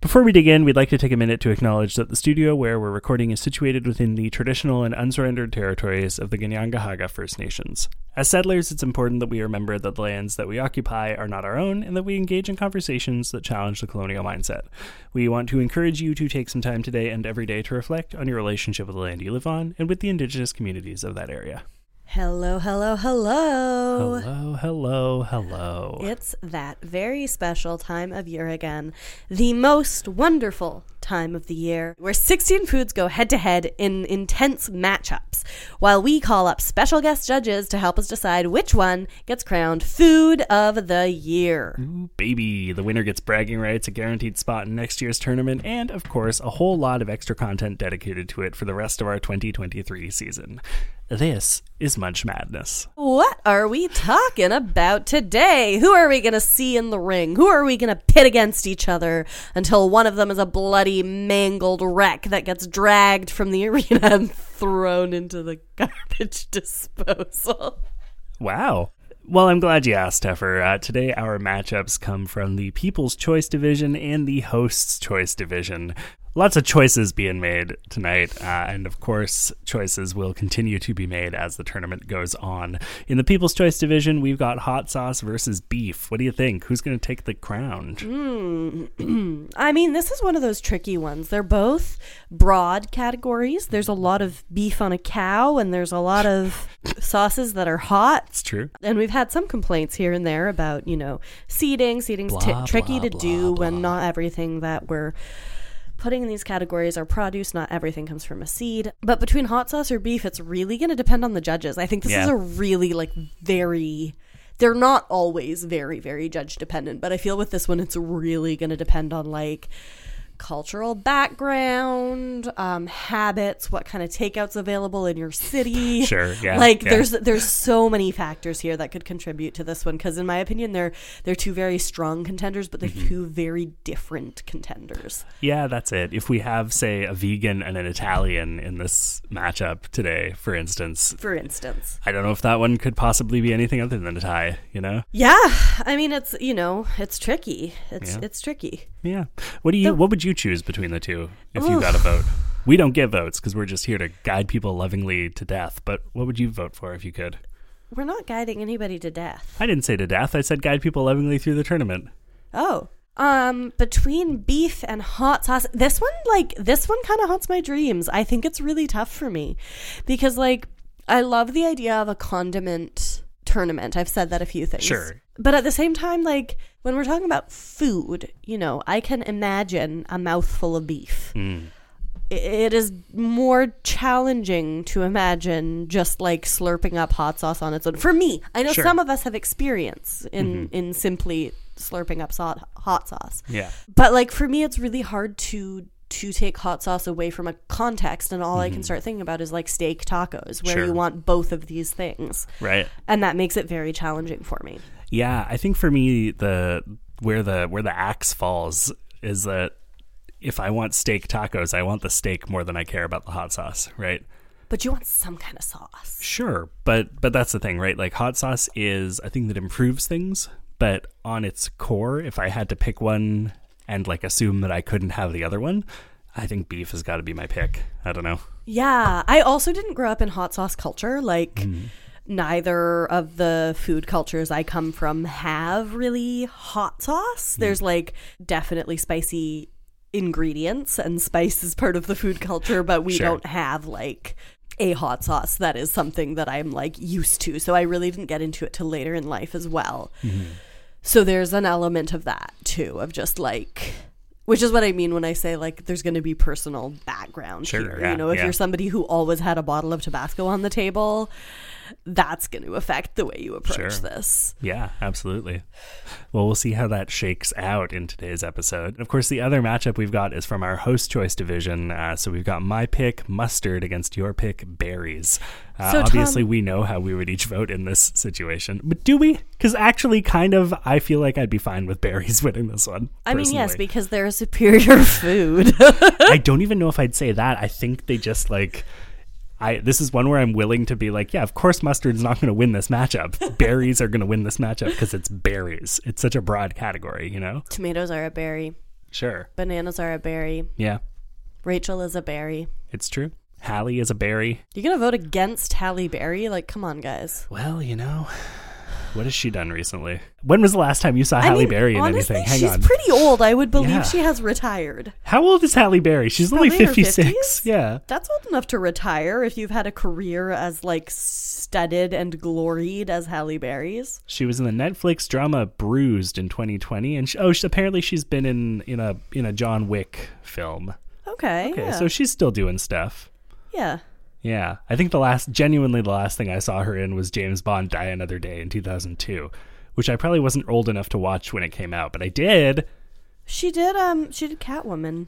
Before we dig in, we'd like to take a minute to acknowledge that the studio where we're recording is situated within the traditional and unsurrendered territories of the Ganyangahaga First Nations. As settlers, it's important that we remember that the lands that we occupy are not our own and that we engage in conversations that challenge the colonial mindset. We want to encourage you to take some time today and every day to reflect on your relationship with the land you live on and with the indigenous communities of that area. Hello, hello, hello. Hello, hello, hello. It's that very special time of year again. The most wonderful time of the year where 16 foods go head to head in intense matchups, while we call up special guest judges to help us decide which one gets crowned Food of the Year. Ooh, baby. The winner gets bragging rights, a guaranteed spot in next year's tournament, and, of course, a whole lot of extra content dedicated to it for the rest of our 2023 season. This is Munch Madness. What are we talking about today? Who are we going to see in the ring? Who are we going to pit against each other until one of them is a bloody, mangled wreck that gets dragged from the arena and thrown into the garbage disposal? Wow. Well, I'm glad you asked, Teffer. Uh, today, our matchups come from the People's Choice Division and the Host's Choice Division. Lots of choices being made tonight, uh, and of course, choices will continue to be made as the tournament goes on. In the People's Choice Division, we've got hot sauce versus beef. What do you think? Who's going to take the crown? I mean, this is one of those tricky ones. They're both broad categories. There's a lot of beef on a cow, and there's a lot of sauces that are hot. It's true. And we've had some complaints here and there about, you know, seeding. Seeding's t- Blah, tricky blah, to do blah, when not everything that we're putting in these categories are produce. Not everything comes from a seed. But between hot sauce or beef, it's really going to depend on the judges. I think this is a really, like, very. They're not always very, very judge dependent, but I feel with this one, it's really going to depend on, like, cultural background, um, habits, what kind of takeouts available in your city. Sure, yeah, Like yeah. there's there's so many factors here that could contribute to this one because in my opinion they're they're two very strong contenders, but they're Mm-hmm. two very different contenders. Yeah, that's it. If we have, say, a vegan and an Italian in this matchup today, for instance, For instance. I don't know if that one could possibly be anything other than a tie, you know? Yeah, I mean it's you know, it's tricky. It's Yeah. it's tricky. Yeah. What do you what would you choose between the two if you got a vote? We don't get votes because we're just here to guide people lovingly to death, but what would you vote for if you could? We're not guiding anybody to death. I didn't say to death. I said guide people lovingly through the tournament. Oh. Um, between beef and hot sauce, this one, like, this one kind of haunts my dreams. I think it's really tough for me because, like, I love the idea of a condiment tournament. I've said that a few things. Sure. But at the same time, like, when we're talking about food, you know, I can imagine a mouthful of beef. Mm. It is more challenging to imagine just like slurping up hot sauce on its own. For me, I know Sure. some of us have experience in in simply slurping up hot sauce. Yeah. But like for me, it's really hard to to take hot sauce away from a context, and all I can start thinking about is like steak tacos, where Mm-hmm. Sure. you want both of these things, Right. and that makes it very challenging for me. Yeah, I think for me the where the where the axe falls is that if I want steak tacos, I want the steak more than I care about the hot sauce, right? But you want some kind of sauce. Sure, but but that's the thing, right? Like hot sauce is a thing that improves things, but on its core, if I had to pick one and like assume that I couldn't have the other one, I think beef has got to be my pick. I don't know. Yeah, I also didn't grow up in hot sauce culture. Like, Mm-hmm. neither of the food cultures I come from have really hot sauce. Mm. There's like definitely spicy ingredients, and spice is part of the food culture, but we Sure. don't have like a hot sauce that is something that I'm like used to. So I really didn't get into it till later in life as well. Mm-hmm. So there's an element of that too, of just like, which is what I mean when I say like there's going to be personal background Sure, here. yeah, you know, if yeah. you're somebody who always had a bottle of Tabasco on the table, that's going to affect the way you approach Sure. this. Yeah, absolutely. Well, we'll see how that shakes out in today's episode. Of course, the other matchup we've got is from our host choice division. Uh, so we've got my pick, mustard, against your pick, berries. Uh, So, obviously, Tom- we know how we would each vote in this situation. But do we? Because actually, kind of, I feel like I'd be fine with berries winning this one. I mean, yes, because they're a superior food. I don't even know if I'd say that. I think they just like. I, this is one where I'm willing to be like, yeah, of course, mustard's not going to win this matchup. berries are going to win this matchup because it's berries. It's such a broad category, you know. Tomatoes are a berry. Sure. Bananas are a berry. Yeah, Rachel is a berry. it's true. Halle is a berry. You're going to vote against Halle Berry? Like, come on, guys. Well, you know, what has she done recently? When was the last time you saw Halle mean, Berry in honestly, anything? Hang on. she's on. pretty old. I would believe Yeah. she has retired. How old is Halle Berry? She's only Probably in her 56. 50s? Yeah. That's old enough to retire if you've had a career as like studded and gloried as Halle Berry's. She was in the Netflix drama Bruised in 2020, and she, oh, she, apparently she's been in in a in a John Wick film. Okay. Okay, yeah. so she's still doing stuff. yeah. Yeah, I think the last, genuinely, the last thing I saw her in was James Bond: Die Another Day in 2002, which I probably wasn't old enough to watch when it came out, but I did. She did um she did Catwoman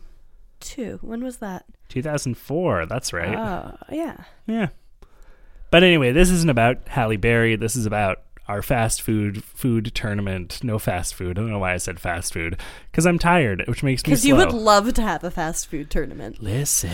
too. When was that? 2004. That's right. Oh, yeah. Yeah. But anyway, this isn't about Halle Berry. This is about our fast food food tournament. No fast food. I don't know why I said fast food because I'm tired, which makes me Because you would love to have a fast food tournament. Listen,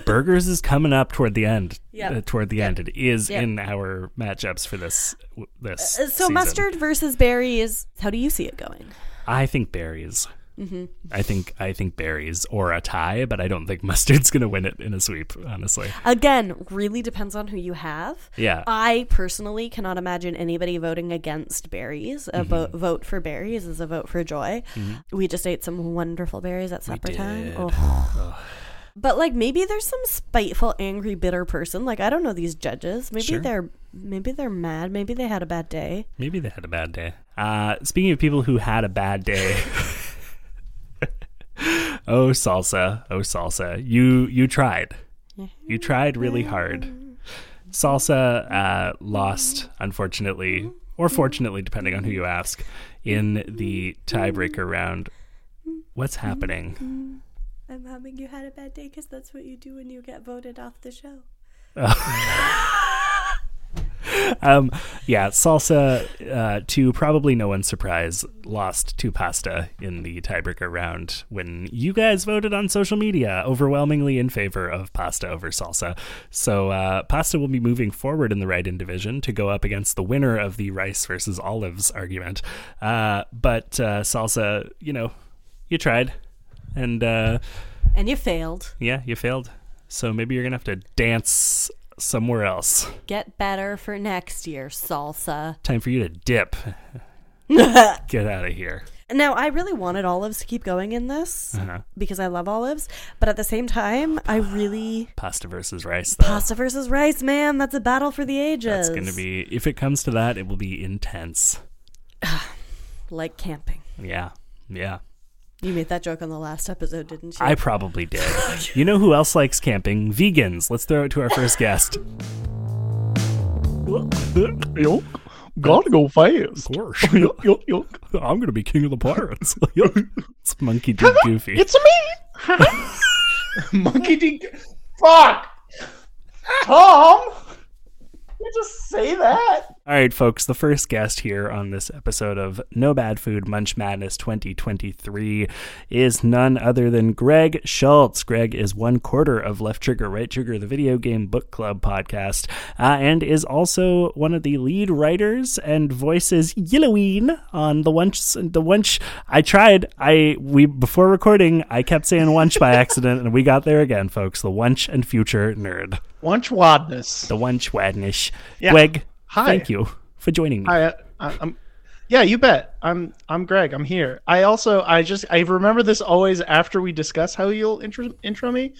burgers is coming up toward the end. Yep. Uh, toward the end, it is Yep. in our matchups for this this. Uh, So season. mustard versus berries. How do you see it going? I think berries. Mm-hmm. I think I think berries or a tie, but I don't think mustard's gonna win it in a sweep. Honestly, Again, really depends on who you have. yeah. I personally cannot imagine anybody voting against berries. A vo- vote for berries is a vote for joy. We just ate some wonderful berries at supper time. Oh. But like maybe there's some spiteful, angry, bitter person. Like I don't know these judges. Maybe Sure. they're maybe they're mad. Maybe they had a bad day. Maybe they had a bad day. Uh, speaking of people who had a bad day. oh salsa, oh salsa. You you tried. You tried really hard. Salsa uh, lost, unfortunately, or fortunately, depending on who you ask, in the tiebreaker round. What's happening? I'm having you had a bad day because that's what you do when you get voted off the show. Um, yeah, salsa, uh, to probably no one's surprise, lost to pasta in the tiebreaker round when you guys voted on social media overwhelmingly in favor of pasta over salsa. So, uh, pasta will be moving forward in the right in division to go up against the winner of the rice versus olives argument. Uh, but uh, salsa, you know, you tried, and uh, And you failed. yeah, you failed. So maybe you're gonna have to dance somewhere else. Get better for next year, salsa. Time for you to dip. Get out of here. Now, I really wanted olives to keep going in this Uh-huh. because I love olives, but at the same time, I really Pasta versus rice, though. pasta versus rice, man. That's a battle for the ages. That's going to be, if it comes to that, it will be intense. like camping. Yeah. Yeah. You made that joke on the last episode, didn't you? I probably did. Oh, you know who else likes camping? Vegans. Let's throw it to our first guest. Yo, gotta go fast. Of course. Yo, yo, yo. I'm going to be king of the pirates. it's Monkey D. Goofy. It's me. Monkey D. Fuck. Tom. You just say that. All right, folks, the first guest here on this episode of No Bad Food Munch Madness 2023 is none other than Greg Schultz. Greg is one quarter of Left Trigger, Right Trigger, the video game book club podcast, uh, and is also one of the lead writers and voices Yelloween on the Wunch. The Wunch. I tried. I we before recording, I kept saying Wunch by accident, and we got there again, folks. The Wunch and Future Nerd. Lunch wadness. The Wunch Wadnish. Yeah. Greg, Hi. thank you for joining me. I, I, I'm. Yeah, you bet. I'm. I'm Greg. I'm here. I also. I just. I remember this always after we discuss how you'll intro intro me.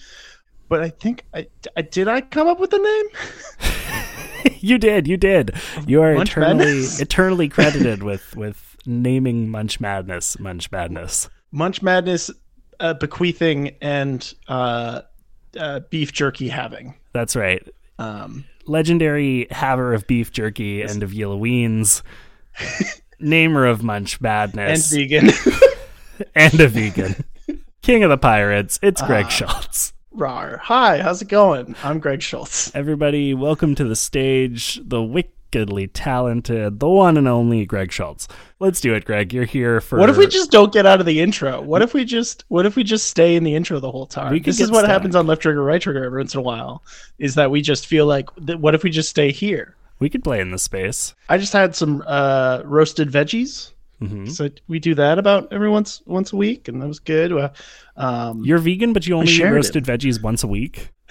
But I think I, I did. I come up with the name. you did, you did. You are Munch eternally Madness? eternally credited with with naming Munch Madness, Munch Madness. Munch Madness, uh, bequeathing and uh, uh, beef jerky having. That's right. Um, legendary haver of beef jerky and of Yellowweens, namer of Munch Madness, and vegan. and a vegan. King of the Pirates, it's Greg Ah. Schultz. Rar. Hi, how's it going? I'm Greg Schultz. Everybody, welcome to the stage, the talented, the one and only Greg Schultz. Let's do it, Greg. You're here for. What if we just don't get out of the intro? What if we just what if we just stay in the intro the whole time? This is what happens on left trigger, right trigger every once in a while. Is that we just feel like what if we just stay here? We could play in the space. I just had some uh, roasted veggies. hmm So we do that about every once once a week, and that was good. Um, You're vegan, but you only eat shared it. roasted veggies once a week.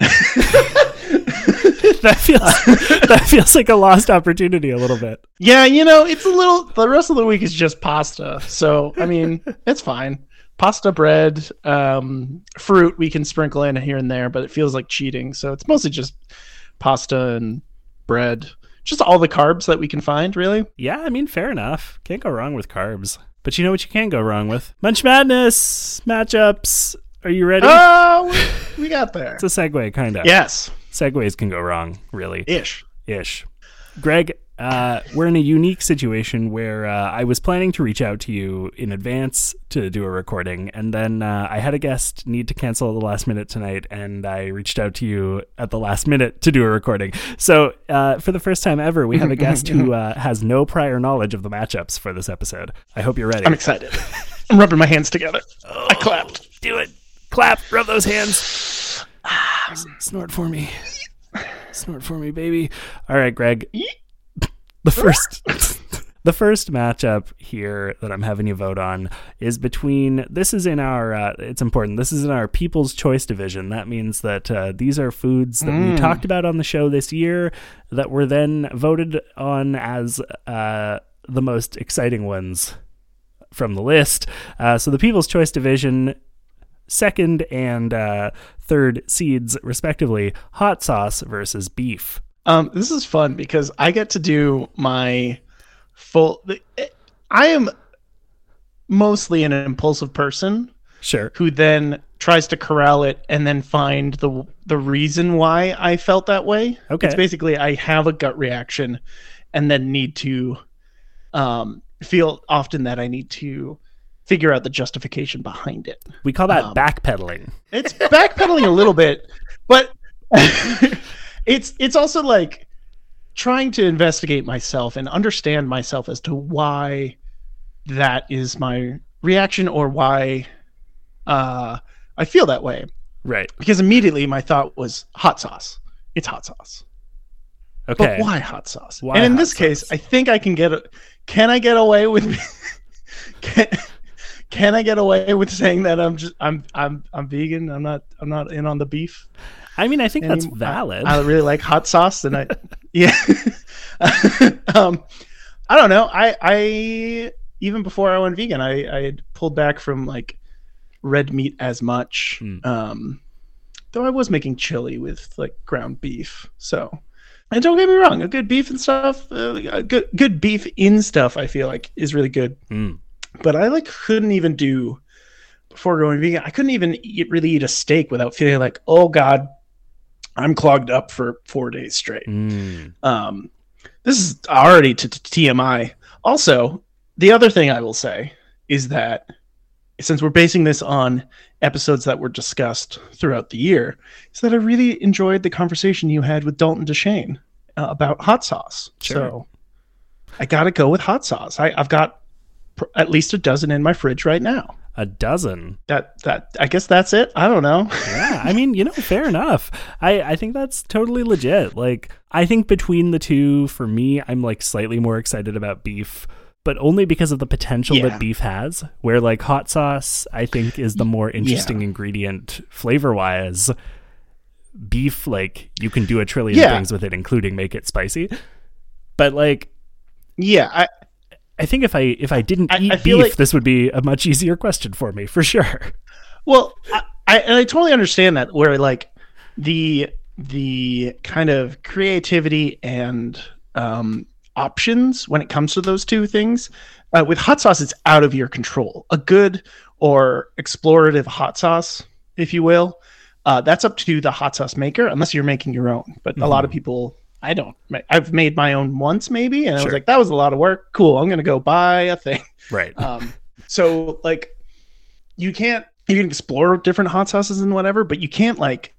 that feels that feels like a lost opportunity a little bit. yeah, you know, it's a little. The rest of the week is just pasta. So I mean, it's fine. Pasta, bread, um, fruit we can sprinkle in here and there, but it feels like cheating. So it's mostly just pasta and bread. Just all the carbs that we can find, really. Yeah, I mean, fair enough. Can't go wrong with carbs. But you know what you can go wrong with? Munch Madness matchups. Are you ready? Oh, we, we got there. it's a segue, kind of. Yes, Segues can go wrong, really. ish. ish. Greg, uh, we're in a unique situation where uh, I was planning to reach out to you in advance to do a recording, and then uh, I had a guest need to cancel at the last minute tonight, and I reached out to you at the last minute to do a recording. So, uh, for the first time ever, we have a guest who uh, has no prior knowledge of the matchups for this episode. I hope you're ready. I'm excited. I'm rubbing my hands together. I clapped. Do it. Clap. Rub those hands. S- Snort for me. Snort for me, baby. All right, Greg. The first the first matchup here that I'm having you vote on is between this is in our uh, it's important. This is in our People's Choice division. That means that uh, these are foods that we Mm. talked about on the show this year that were then voted on as uh, the most exciting ones from the list. Uh, so the People's Choice division second and uh, third seeds, respectively, hot sauce versus beef. Um, this is fun because I get to do my full. I am mostly an impulsive person Sure. who then tries to corral it and then find the the reason why I felt that way. Okay. It's basically I have a gut reaction and then need to um, feel often that I need to figure out the justification behind it. We call that Um, backpedaling. It's backpedaling a little bit, but it's it's also like trying to investigate myself and understand myself as to why that is my reaction or why uh, I feel that way. Right. Because immediately my thought was hot sauce. It's hot sauce. Okay. But why hot sauce? Why and in this case. I think I can get. A, can I get away with? can, can I get away with saying that I'm just I'm I'm I'm vegan? I'm not I'm not in on the beef. I mean, I think that's any- I- valid. I, really like hot sauce, and I yeah. um, I don't know. I I even before I went vegan, I I had pulled back from like red meat as much. Mm. Um, though I was making chili with like ground beef, so. And don't get me wrong, a good beef and stuff, uh, good good beef in stuff, I feel like is really good. Mm. But I like couldn't even do before going vegan. I couldn't even eat, really eat a steak without feeling like, oh god, I'm clogged up for four days straight. Mm. Um, this is already to TMI. Also, the other thing I will say is that since we're basing this on episodes that were discussed throughout the year, is that I really enjoyed the conversation you had with Dalton Deshane uh, about hot sauce. Sure. So I got to go with hot sauce. I, I've got pr- at least a dozen in my fridge right now. A dozen. That that I guess that's it. I don't know. Yeah, I mean, you know, fair enough. I, I think that's totally legit. Like, I think between the two, for me, I'm like slightly more excited about beef, but only because of the potential Yeah. that beef has. Where like hot sauce, I think is the more interesting ingredient flavor wise. Beef, like you can do a trillion Yeah. things with it, including make it spicy. But like, yeah, I, I think if I if I didn't I- eat I beef, like- this would be a much easier question for me for sure. Well, I, I and I totally understand that where like the the kind of creativity and um, options when it comes to those two things uh, with hot sauce, it's out of your control. A good or explorative hot sauce, if you will, uh, that's up to the hot sauce maker, unless you're making your own. But a lot of people, I don't. I've made my own once maybe, and I Sure. was like, that was a lot of work. Cool. I'm gonna go buy a thing. Right. Um, so like, you can't. You can explore different hot sauces and whatever, but you can't like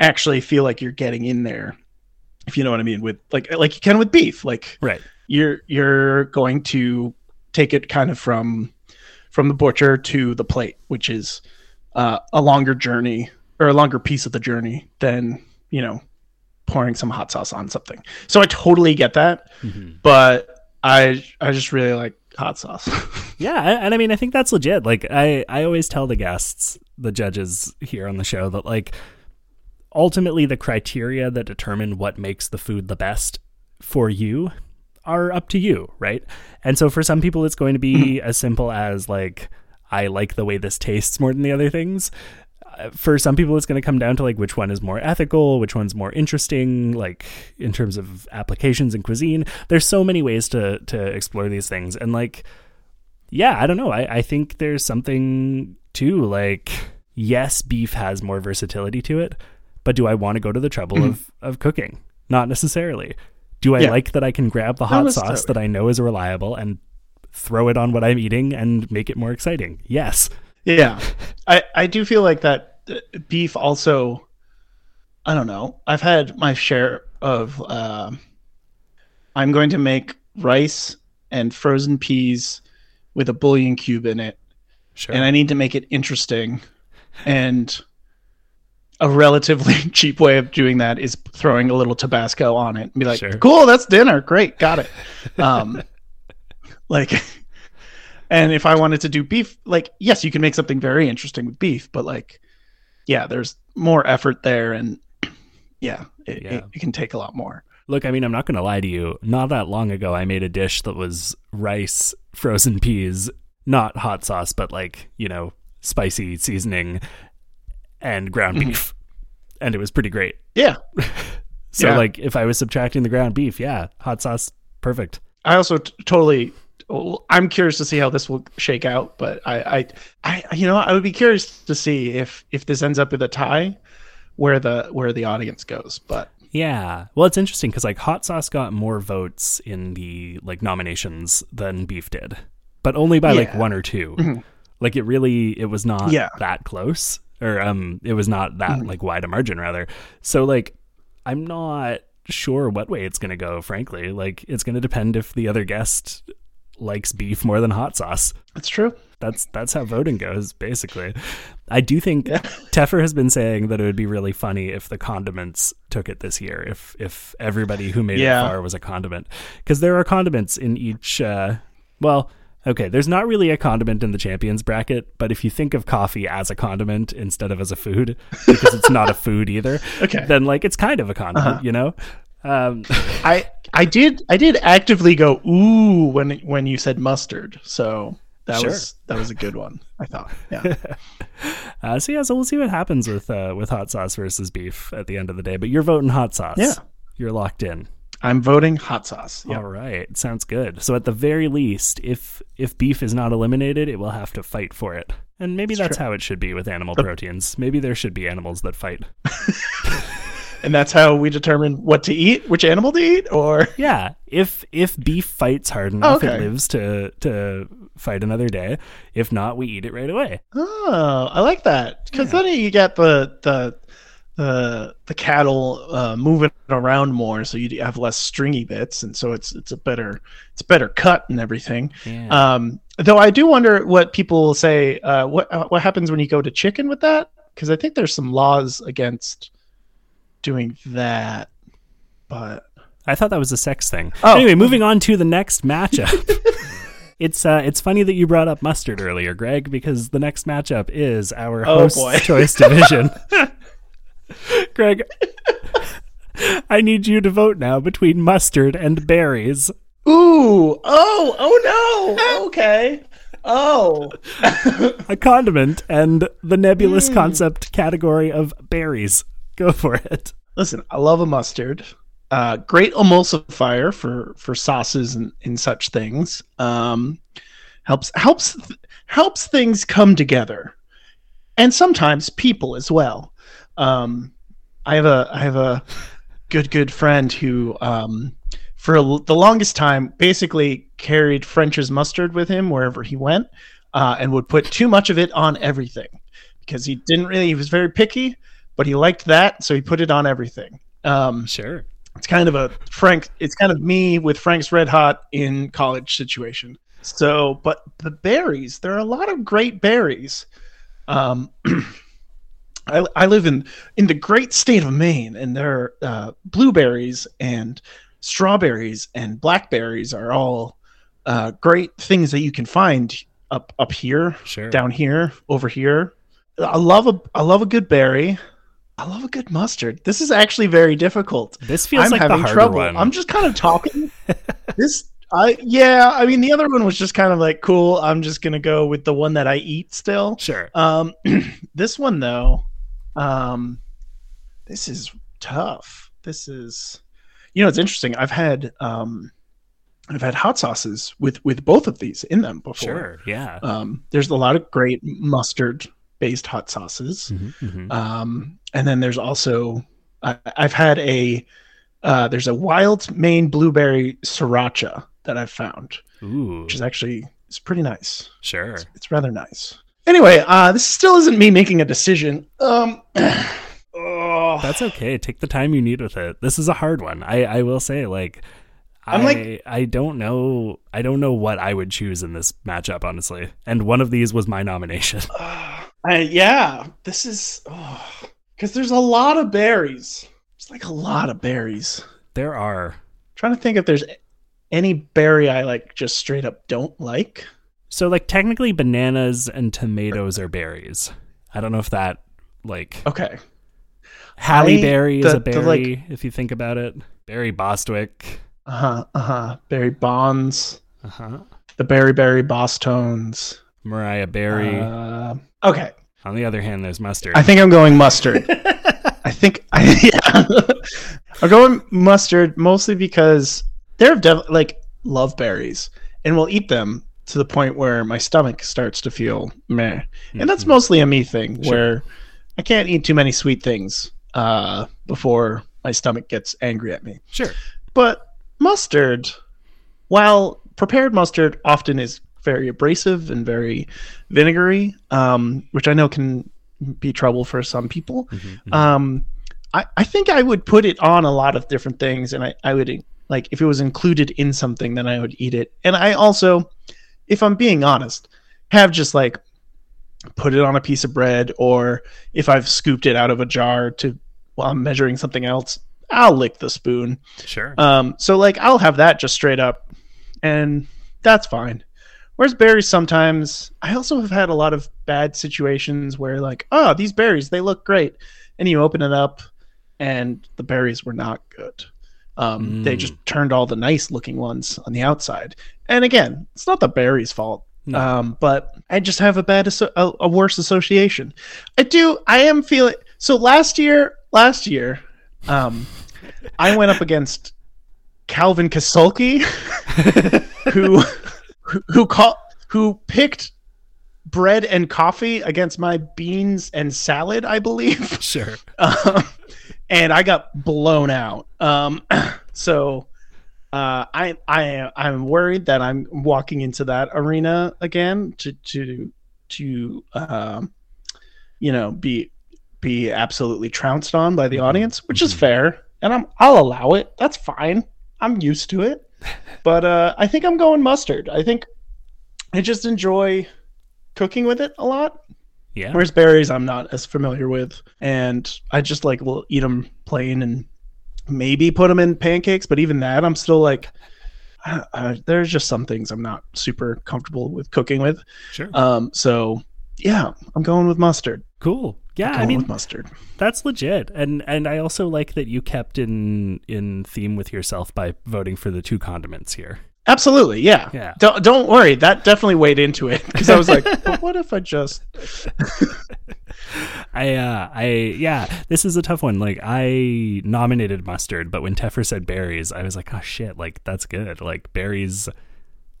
actually feel like you're getting in there. If you know what I mean, with like like you can with beef, like Right. you're you're going to take it kind of from from the butcher to the plate, which is uh, a longer journey or a longer piece of the journey than you know pouring some hot sauce on something. So I totally get that, Mhm. but I I just really like hot sauce. Yeah, and I mean, I think that's legit. Like, I I always tell the guests, the judges here on the show, that like ultimately the criteria that determine what makes the food the best for you are up to you, right? And so for some people, it's going to be as simple as like, I like the way this tastes more than the other things. For some people, it's going to come down to like which one is more ethical, which one's more interesting, like in terms of applications and cuisine. There's so many ways to to explore these things, and like yeah, I don't know. I, I think there's something to like, yes, beef has more versatility to it, but do I want to go to the trouble mm-hmm. of, of cooking? Not necessarily. Do I Yeah. like that I can grab the hot sauce that I know is reliable and throw it on what I'm eating and make it more exciting? Yes. Yeah, I I do feel like that uh, beef also. I don't know. I've had my share of. Uh, I'm going to make rice and frozen peas with a bouillon cube in it, Sure. and I need to make it interesting. And a relatively cheap way of doing that is throwing a little Tabasco on it and be like, Sure. "Cool, that's dinner. Great, got it." Um, like, and if I wanted to do beef, like, yes, you can make something very interesting with beef, but like, yeah, there's more effort there, and yeah, it, Yeah. It, it can take a lot more. Look, I mean, I'm not going to lie to you. Not that long ago, I made a dish that was rice, frozen peas, not hot sauce, but like, you know, spicy seasoning and ground Mhm. beef. And it was pretty great. Yeah, So, Yeah. like, if I was subtracting the ground beef, yeah, hot sauce, perfect. I also t- totally. I'm curious to see how this will shake out, but I, I, I, you know, I would be curious to see if if this ends up with a tie, where the where the audience goes. But Yeah. Well, it's interesting because like hot sauce got more votes in the like nominations than beef did, but only by like one or 2 Mhm. Like it really, it was not Yeah. that close, or um, it was not that Mhm. like wide a margin rather. So like, I'm not sure what way it's gonna go. Frankly, like it's gonna depend if the other guest likes beef more than hot sauce. That's true. That's that's how voting goes, basically. I do think Yeah. Teffer has been saying that it would be really funny if the condiments took it this year. If if everybody who made Yeah. it far was a condiment, because there are condiments in each. Uh, well, okay, there's not really a condiment in the champions bracket, but if you think of coffee as a condiment instead of as a food, because it's not a food either, Okay. then like it's kind of a condiment, Uh-huh. you know. Um, I I did I did actively go ooh when when you said mustard. So that Sure. was that was a good one. I thought. Yeah. uh, so yeah, so we'll see what happens with uh, with hot sauce versus beef at the end of the day. But you're voting hot sauce. Yeah. you're locked in. I'm voting hot sauce. Yeah. All right, sounds good. So at the very least, if if beef is not eliminated, it will have to fight for it. And maybe It's that's true. how it should be with animal proteins. Maybe there should be animals that fight. And that's how we determine what to eat, which animal to eat, or Yeah, if if beef fights hard enough, it Okay. lives to to fight another day. If not, we eat it right away. Oh, I like that because then you get the the the the cattle uh, moving around more, so you have less stringy bits, and so it's it's a better it's better cut and everything. Yeah. Um, though I do wonder what people will say. Uh, what uh, what happens when you go to chicken with that? Because I think there's some laws against doing that. But I thought that was a sex thing. Oh. Anyway, moving on to the next matchup. it's uh, it's funny that you brought up mustard earlier, Greg, because the next matchup is our Oh, host boy. choice division. Greg, I need you to vote now between mustard and berries. ooh, oh, oh no, okay, oh, A condiment and the nebulous Hmm. concept category of berries. Go for it. Listen, I love a mustard. Uh, great emulsifier for for sauces and, and such things. Um, helps helps helps things come together, and sometimes people as well. Um, I have a I have a good good friend who um for a the longest time basically carried French's mustard with him wherever he went uh, and would put too much of it on everything because he didn't really he was very picky but he liked that so he put it on everything um Sure. it's kind of a Frank. It's kind of me with Frank's Red Hot in college situation. So, but the berries, there are a lot of great berries. Um, I, I live in in the great state of Maine, and there are uh, blueberries and strawberries and blackberries are all uh, great things that you can find up up here, Sure. down here, over here. I love a I love a good berry. I love a good mustard. This is actually very difficult. This feels I'm like the having harder trouble. one. I'm just kind of talking. this, I yeah. I mean, the other one was just kind of like cool. I'm just gonna go with the one that I eat still. sure. Um, this one though, um, this is tough. This is, you know, it's interesting. I've had um, I've had hot sauces with with both of these in them before. Sure. Yeah. Um, there's a lot of great mustard based hot sauces. Mhm, mhm. Um, and then there's also I, I've had a uh, there's a wild Maine blueberry sriracha that I've found, Ooh. which is actually it's pretty nice. Sure. It's, it's rather nice. Anyway, uh, this still isn't me making a decision. Um, oh, That's okay. Take the time you need with it. This is a hard one. I, I will say, like, I'm I, like- I don't know. I don't know what I would choose in this matchup, honestly. And one of these was my nomination. I, yeah, this is because there's a lot of berries. It's like a lot of berries. There are. trying to think if there's any berry I like just straight up don't like. So, like, technically, bananas and tomatoes are berries. I don't know if that, like, Okay. Halle Berry is a the, berry, if you think about it. Barry Bostwick. Uh huh. Uh huh. Barry Bonds. Uh huh. The Berry Berry Boss Tones. Mariah Berry. Uh, okay. On the other hand, there's mustard. I think I'm going mustard. I think I yeah. I'm going mustard mostly because they're def- like love berries, and we'll eat them to the point where my stomach starts to feel meh, and that's Mhm. mostly a me thing Sure. where I can't eat too many sweet things uh, before my stomach gets angry at me. Sure. But mustard, while prepared mustard often is very abrasive and very vinegary, um, which I know can be trouble for some people. Mhm, mhm. Um, I, I think I would put it on a lot of different things, and I, I would like if it was included in something, then I would eat it. And I also, if I'm being honest, have just like put it on a piece of bread, or if I've scooped it out of a jar to while I'm measuring something else, I'll lick the spoon. sure. Um, so like I'll have that just straight up, and that's fine. Whereas berries sometimes I also have had a lot of bad situations where like, oh, these berries they look great, and you open it up, and the berries were not good. Um, They Mm. just turned all the nice looking ones on the outside. And again, it's not the berries' fault. No. Um, but I just have a bad, a, a worse association. I do. I am feeling. So last year, last year, um, I went up against Calvin Kasulki, who who who, call, who picked bread and coffee against my beans and salad, I believe. sure. Um, and I got blown out. Um, so uh, I I I'm worried that I'm walking into that arena again to to to um, you know be be absolutely trounced on by the audience, which is Mhm. fair, and I'm I'll allow it. That's fine. I'm used to it. But uh, I think I'm going mustard. I think I just enjoy cooking with it a lot. Yeah. Whereas berries, I'm not as familiar with, and I just like will eat them plain and maybe put them in pancakes. But even that, I'm still like, uh, uh, there's just some things I'm not super comfortable with cooking with. Sure. Um, so yeah, I'm going with mustard. cool. Yeah. Going I mean, with mustard. that's legit. And and I also like that you kept in in theme with yourself by voting for the two condiments here. Absolutely, yeah. Yeah. Don't don't worry. That definitely weighed into it because I was like, but what if I just? I uh I yeah, this is a tough one. Like I nominated mustard, but when Teffer said berries, I was like, oh shit, like that's good. Like berries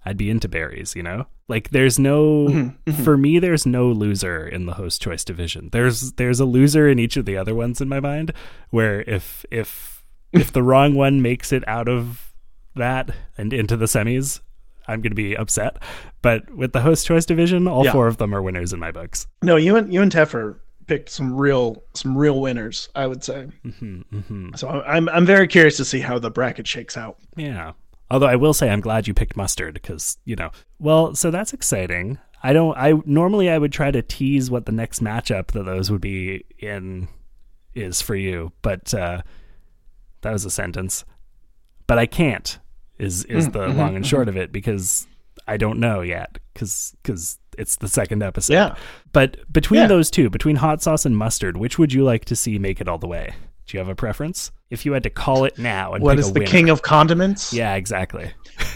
I'd be into berries, you know? Like there's no Mhm, mhm. for me there's no loser in the host choice division. There's there's a loser in each of the other ones in my mind where if if if the wrong one makes it out of that and into the semis, I'm going to be upset. But with the host choice division, all Yeah. four of them are winners in my books. No, you and you and Teffer picked some real some real winners, I would say. hmm hmm So I'm I'm very curious to see how the bracket shakes out. Yeah. Although I will say I'm glad you picked mustard because, you know. Well, so that's exciting. I don't I normally I would try to tease what the next matchup that those would be in is for you, but uh that was a sentence. But I can't is is mm, the mm-hmm, long and mm-hmm. short of it because I don't know yet cuz cuz it's the second episode. Yeah. But between Yeah. those two, between hot sauce and mustard, which would you like to see make it all the way? Do you have a preference? If you had to call it now and What is the winner. king of condiments? Yeah, exactly.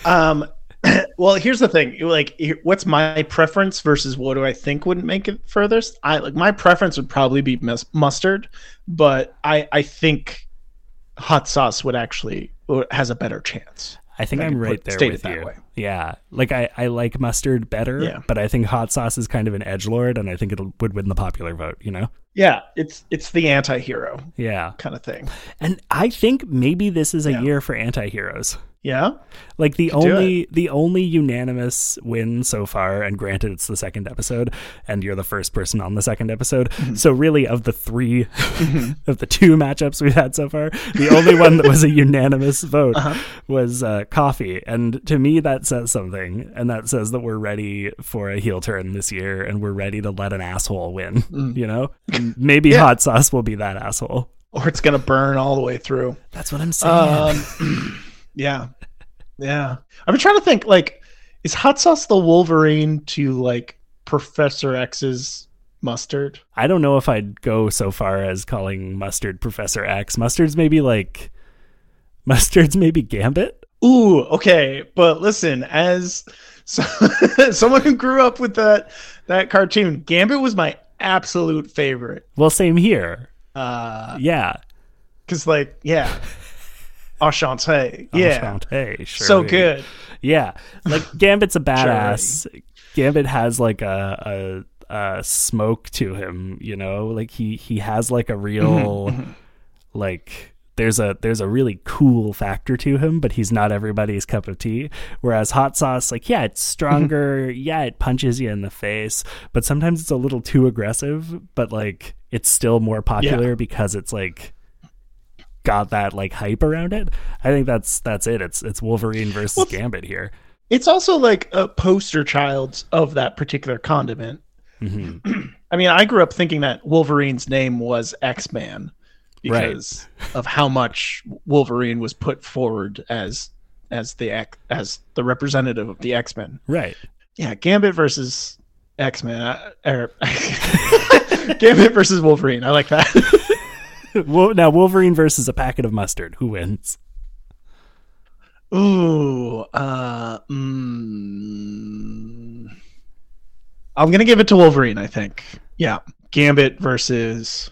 Um, well, here's the thing. Like, what's my preference versus what do I think wouldn't make it furthest? I like my preference would probably be mus- mustard, but I I think hot sauce would actually has a better chance. I think I I'm right put- there state it with that you. way. Yeah, like I, I like mustard better, Yeah. but I think hot sauce is kind of an edge lord, and I think it would win the popular vote. You know? Yeah, it's it's the anti-hero Yeah, kind of thing. and I think maybe this is a Yeah. year for anti-heroes. Yeah. Like the only the only unanimous win so far, and granted it's the second episode, and you're the first person on the second episode. Mm-hmm. So really, of the 3 of the two matchups we've had so far, the only one that was a unanimous vote Uh-huh. was uh, coffee. And to me, that says something, and that says that we're ready for a heel turn this year, and we're ready to let an asshole win. You know, And maybe Mm. Yeah. hot sauce will be that asshole. Or it's gonna burn all the way through. That's what I'm saying. Um, yeah, yeah. I've been trying to think. Like, is hot sauce the Wolverine to like Professor X's mustard? I don't know if I'd go so far as calling mustard Professor X. Mustard's maybe like mustard's maybe Gambit. Ooh, okay. But listen, as so, someone who grew up with that that cartoon, Gambit was my absolute favorite. Well, same here. Uh, Yeah. because like, yeah, Enchanté, yeah, Enchanté, sure. so good. Yeah. Like Gambit's a badass. Gambit has like a, a a smoke to him, you know? Like he he has like a real mm-hmm. like there's a there's a really cool factor to him, but he's not everybody's cup of tea. Whereas hot sauce, like yeah, it's mm-hmm. stronger, yeah, it punches you in the face, but sometimes it's a little too aggressive, but like it's still more popular because it's like got that like hype around it. I think that's that's it. It's it's Wolverine versus Well, Gambit here. It's also like a poster child of that particular condiment. hmm I mean, I grew up thinking that Wolverine's name was X Man because of how much Wolverine was put forward as as the as the representative of the X Men. Right. Yeah, Gambit versus X Men, or Gambit versus Wolverine. I like that. Now Wolverine versus a packet of mustard. Who wins? Ooh, uh, mm, I'm gonna give it to Wolverine. I think. Yeah, Gambit versus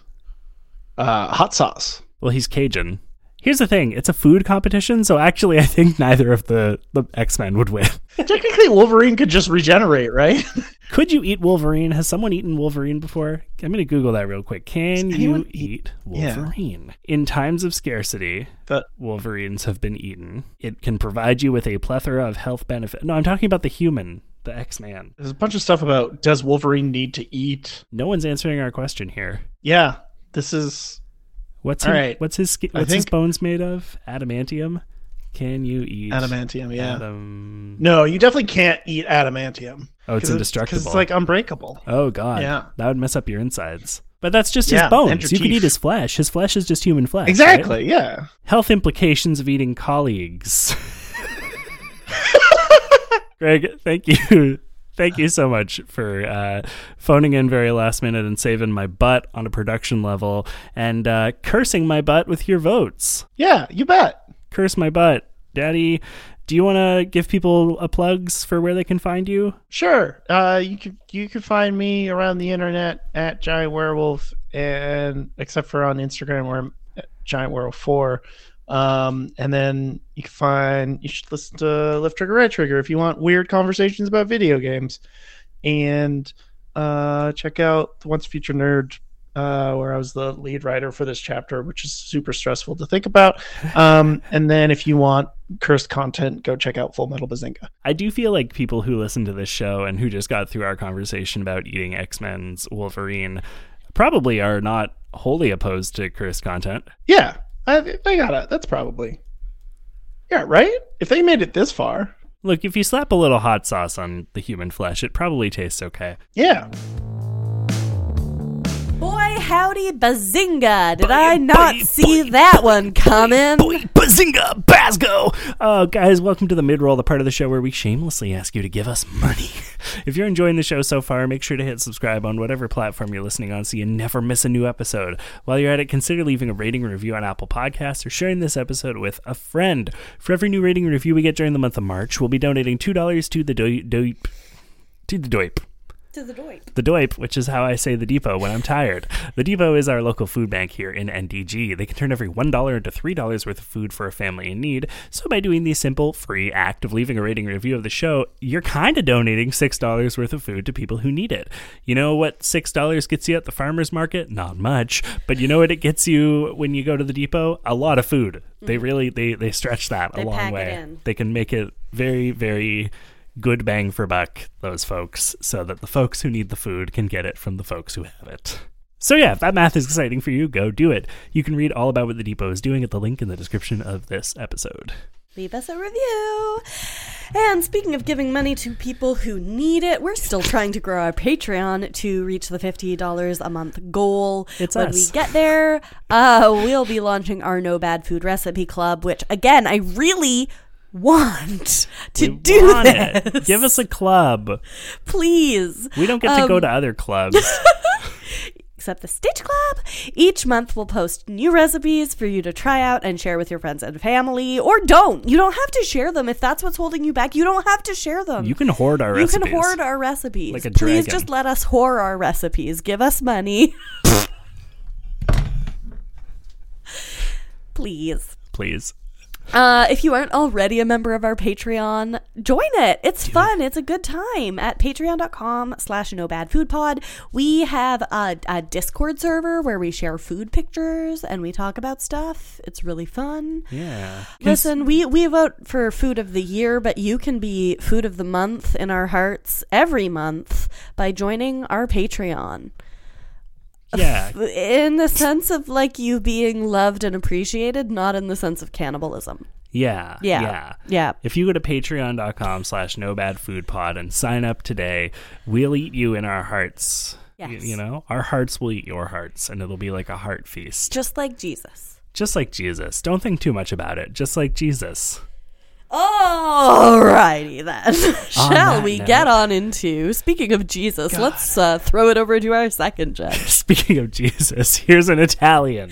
uh, hot sauce. Well, he's Cajun. Here's the thing: it's a food competition, so actually, I think neither of the the X Men would win. Technically, Wolverine could just regenerate, right? Could you eat Wolverine? Has someone eaten Wolverine before? I'm going to Google that real quick. Can you eat Yeah. Wolverine? In times of scarcity, That Wolverines have been eaten. It can provide you with a plethora of health benefit. No, I'm talking about the human, the X Man. there's a bunch of stuff about does Wolverine need to eat? No one's answering our question here. Yeah, this is What's All his, right. what's his ski- I his think- bones made of? Adamantium. Can you eat adamantium. Yeah. Adam? No, you definitely can't eat adamantium. Oh, it's indestructible. Because it's like unbreakable. oh god, Yeah. that would mess up your insides. But that's just Yeah, his bones. You could eat his flesh. His flesh is just human flesh. right? Exactly. Yeah. Health implications of eating colleagues. Greg, thank you. Thank you so much for uh, phoning in very last minute and saving my butt on a production level and uh, cursing my butt with your votes. Yeah. You bet. Curse my butt. Daddy, do you want to give people a plugs for where they can find you? Sure. Uh, you can you can find me around the internet at Giant Werewolf, and except for on Instagram where I'm at Giant Werewolf Four. Um, and then you can find you should listen to Left Trigger Right Trigger if you want weird conversations about video games, and uh, check out the Once Future Nerd uh, where I was the lead writer for this chapter, which is super stressful to think about. Um, and then if you want cursed content, go check out Full Metal Bazinga. I do feel like people who listen to this show and who just got through our conversation about eating X Men's Wolverine probably are not wholly opposed to cursed content. Yeah, I, I got it. That's probably yeah, right. If they made it this far, Look, if you slap a little hot sauce on the human flesh, it probably tastes okay. yeah. Howdy, bazinga! Did Boy, I not boy, see boy, that one coming? Bazinga, basgo! Uh, guys, welcome to the mid-roll, the part of the show where we shamelessly ask you to give us money. if you're enjoying the show so far, make sure to hit subscribe on whatever platform you're listening on so you never miss a new episode. While you're at it, consider leaving a rating and review on Apple Podcasts or sharing this episode with a friend. For every new rating and review we get during the month of March, we'll be donating $2 to the doip, doip to the doip. To the doip. The Doip, which is how I say the Depot when I'm tired. The Depot is our local food bank here in NDG. They can turn every $1 into $3 worth of food for a family in need. So by doing the simple, free act of leaving a rating and review of the show, you're kind of donating $6 worth of food to people who need it. You know what $6 gets you at the farmer's market? Not much. But you know what it gets you when you go to the Depot? A lot of food. They mm-hmm. really, they, they stretch that They a long pack it way. in. They can make it very, very good bang for buck, those folks, so that the folks who need the food can get it from the folks who have it. So, yeah, if that math is exciting for you, go do it. You can read all about what the Depot is doing at the link in the description of this episode. Leave us a review. And speaking of giving money to people who need it, we're still trying to grow our Patreon to reach the $50 a month goal. It's when us. we get there, uh, we'll be launching our No Bad Food Recipe Club, which, again, I really want to We do want this. it. Give us a club. Please. We don't get to go Um, to other clubs. except the Stitch Club. Each month we'll post new recipes for you to try out and share with your friends and family. Or don't. You don't have to share them if that's what's holding you back. You don't have to share them. you can hoard our You recipes. You can hoard our recipes. Like a Please dragon. just let us hoard our recipes. Give us money. Please. Please. Uh, if you aren't already a member of our Patreon, join it. It's fun. It's a good time at patreon.com slash no bad food pod. We have a, a Discord server where we share food pictures and we talk about stuff. It's really fun. Yeah. Listen, we, we vote for food of the year, but you can be food of the month in our hearts every month by joining our Patreon. Yeah. In the sense of like you being loved and appreciated, not in the sense of cannibalism. Yeah. Yeah. Yeah. Yeah. If you go to patreon.com slash no bad food pod and sign up today, we'll eat you in our hearts. Yes. You know, our hearts will eat your hearts and it'll be like a heart feast. Just like Jesus. Just like Jesus. Don't think too much about it. Just like Jesus. Alrighty then. Shall we note- get on into speaking of Jesus, let's uh, throw it over to our second judge. Speaking of Jesus, here's an Italian.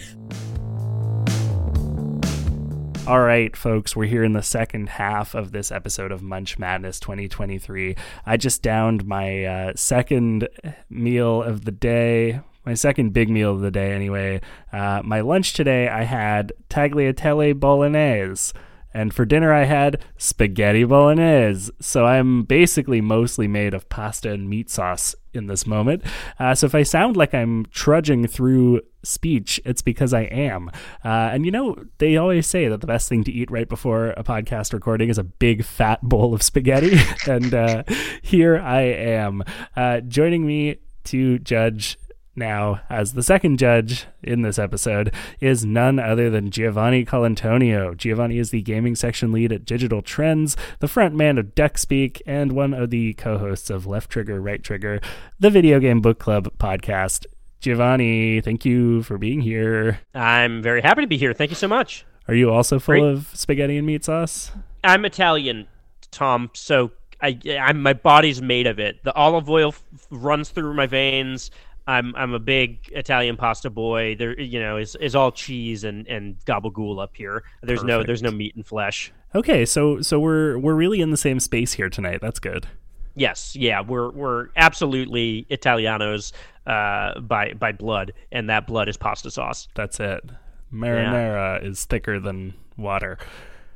All right, folks, we're here in the second half of this episode of Munch Madness 2023. I just downed my uh, second meal of the day, my second big meal of the day, anyway. Uh, my lunch today, I had tagliatelle bolognese. And for dinner, I had spaghetti bolognese. So I'm basically mostly made of pasta and meat sauce in this moment. Uh, so if I sound like I'm trudging through speech, it's because I am. Uh, and you know, they always say that the best thing to eat right before a podcast recording is a big fat bowl of spaghetti. and uh, here I am. Uh, joining me to judge now as the second judge in this episode is none other than Giovanni Colantonio. Giovanni is the gaming section lead at Digital Trends, the front man of DuckSpeak, and one of the co-hosts of Left Trigger, Right Trigger, the video game book club podcast. Giovanni, thank you for being here. I'm very happy to be here. Thank you so much. Are you also full Great. of spaghetti and meat sauce? I'm Italian, Tom, so I, I'm my body's made of it. The olive oil f- runs through my veins. I'm I'm a big Italian pasta boy. There, you know, is is all cheese and and gabagool up here. There's no there's no meat and flesh. Okay, so so we're we're really in the same space here tonight. That's good. Yes, yeah, we're we're absolutely Italianos uh, by by blood, and that blood is pasta sauce. That's it. Marinara is thicker than water.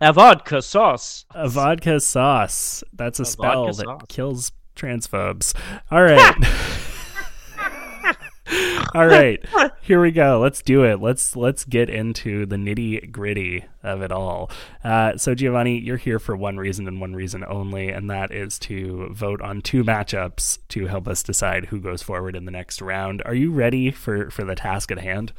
A vodka sauce. A vodka sauce. That's a, spell that sauce. kills transphobes. All right. All right, here we go. Let's do it. Let's let's get into the nitty gritty of it all. Uh, so Giovanni, you're here for one reason and one reason only, and that is to vote on two matchups to help us decide who goes forward in the next round. Are you ready for for the task at hand?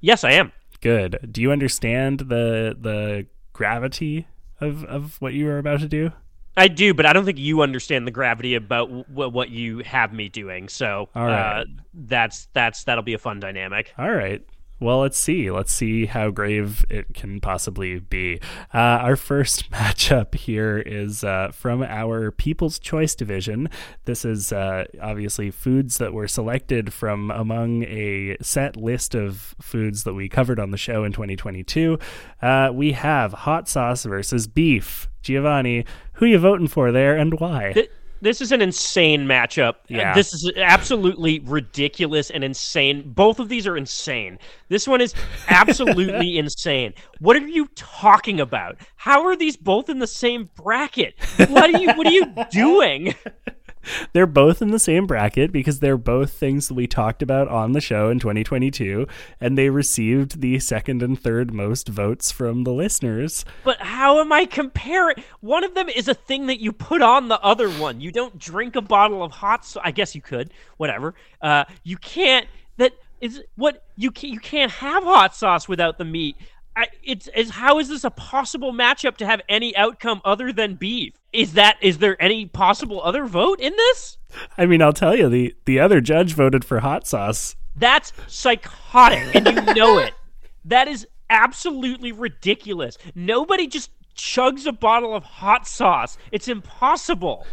Yes, I am. Good. Do you understand the the gravity of of what you are about to do? I do, but I don't think you understand the gravity about w- what you have me doing. So All right. uh, that's that's that'll be a fun dynamic. All right. Well, let's see. Let's see how grave it can possibly be. Uh, our first matchup here is uh, from our People's Choice division. This is uh, obviously foods that were selected from among a set list of foods that we covered on the show in 2022. Uh, we have hot sauce versus beef. Giovanni, who you voting for there and why? Th- this is an insane matchup. Uh, Yeah. This is absolutely ridiculous and insane. Both of these are insane. This one is absolutely insane. What are you talking about? How are these both in the same bracket? What are you what are you doing? they're both in the same bracket because they're both things that we talked about on the show in 2022 and they received the second and third most votes from the listeners But how am I comparing? One of them is a thing that you put on the other one. You don't drink a bottle of hot sauce. I guess you could. Whatever. Uh, you can't. That is what you can. You can't have hot sauce without the meat. I, it's is how is this a possible matchup to have any outcome other than beef? Is that is there any possible other vote in this? i mean i'll tell you the the other judge voted for hot sauce That's psychotic, and you know it. That is absolutely ridiculous. Nobody just chugs a bottle of hot sauce. It's impossible.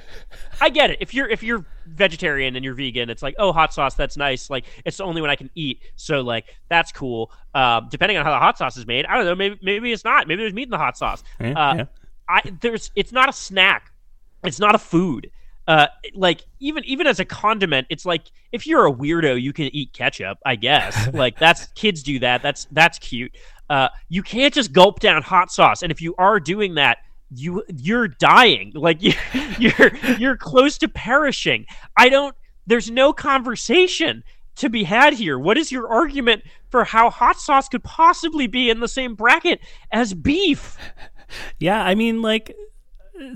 I get it. If you're if you're vegetarian and you're vegan, it's like, oh, hot sauce, that's nice. Like it's the only one I can eat, so like that's cool. Um, depending on how the hot sauce is made, I don't know. Maybe maybe it's not. Maybe there's meat in the hot sauce. Yeah, uh, yeah. I there's it's not a snack. It's not a food. Uh, like even even as a condiment, it's like if you're a weirdo, you can eat ketchup. I guess like that's kids do that. That's that's cute. Uh, you can't just gulp down hot sauce, and if you are doing that, you you're dying. Like you you're you're close to perishing. I don't. There's no conversation to be had here. What is your argument for how hot sauce could possibly be in the same bracket as beef? Yeah i mean like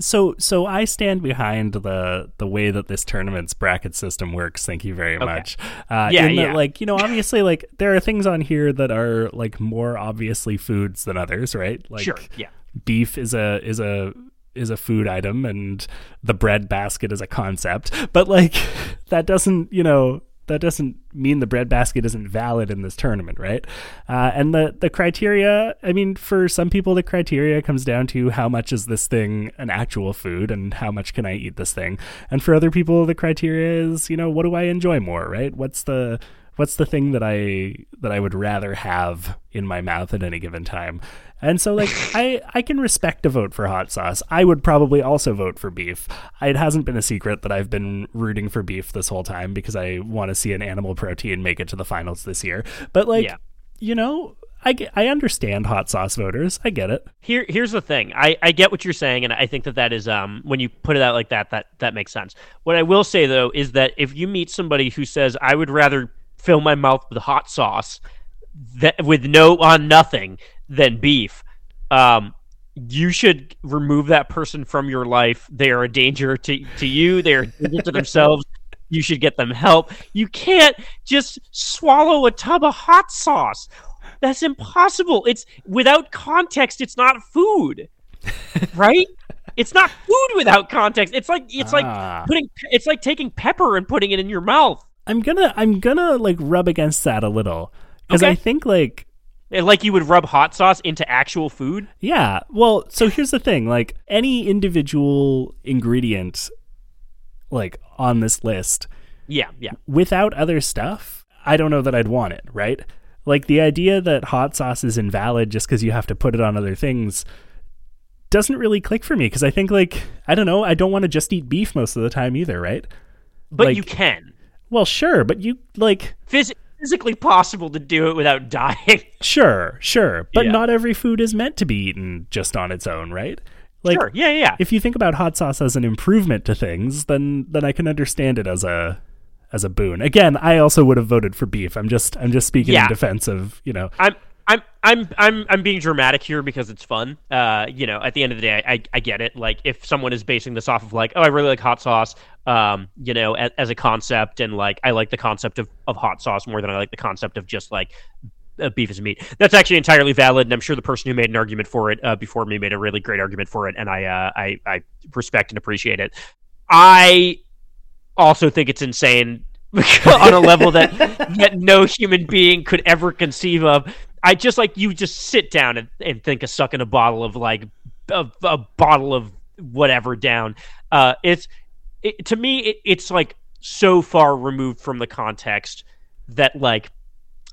so so i stand behind the the way that this tournament's bracket system works thank you very much uh Yeah, in that, yeah. like you know obviously like there are things on here that are like more obviously foods than others right like Sure. Yeah. beef is a is a is a food item and the bread basket is a concept but like that doesn't you know that doesn't mean the bread basket isn't valid in this tournament right? Uh, and the the criteria i mean for some people the criteria comes down to how much is this thing an actual food and how much can i eat this thing? And for other people the criteria is you know what do i enjoy more right? What's the what's the thing that I that I would rather have in my mouth at any given time. And so like I I can respect a vote for hot sauce. I would probably also vote for beef. It hasn't been a secret that I've been rooting for beef this whole time because I want to see an animal protein make it to the finals this year. But like Yeah. you know, I get, I understand hot sauce voters. I get it. Here, here's the thing. I, I get what you're saying, and I think that that is um when you put it out like that, that that makes sense. What I will say though is that if you meet somebody who says I would rather fill my mouth with hot sauce that with no on nothing than beef, um, you should remove that person from your life. They are a danger to to you. They are a danger to themselves. You should get them help. You can't just swallow a tub of hot sauce. That's impossible. It's without context. It's not food, right? It's not food without context. It's like it's Ah. like putting it's like taking pepper and putting it in your mouth. I'm gonna I'm gonna like rub against that a little because Okay. I think like Like you would rub hot sauce into actual food. Yeah. Well, so here's the thing, like any individual ingredient like on this list Yeah, yeah. without other stuff, I don't know that I'd want it, right? Like the idea that hot sauce is invalid just cuz you have to put it on other things doesn't really click for me because I think like I don't know, I don't want to just eat beef most of the time either, right? But Like- you can. Well, sure, but you like Phys- physically possible to do it without dying. sure, sure, but Yeah. not every food is meant to be eaten just on its own, right? Like sure. Yeah, yeah. if you think about hot sauce as an improvement to things, then then I can understand it as a as a boon. Again, I also would have voted for beef. I'm just I'm just speaking Yeah. in defense of you know. I'm I'm I'm I'm I'm being dramatic here because it's fun. Uh, you know, at the end of the day, I, I get it. Like, if someone is basing this off of like, oh, I really like hot sauce, um, you know, as, as a concept, and like, I like the concept of, of hot sauce more than I like the concept of just like uh, beef is meat. That's actually entirely valid, and I'm sure the person who made an argument for it uh, before me made a really great argument for it, and I uh, I I respect and appreciate it. I also think it's insane on a level that that no human being could ever conceive of. I just like you just sit down and, and think of sucking a bottle of like a, a bottle of whatever down. Uh, it's it, to me it, it's like so far removed from the context that like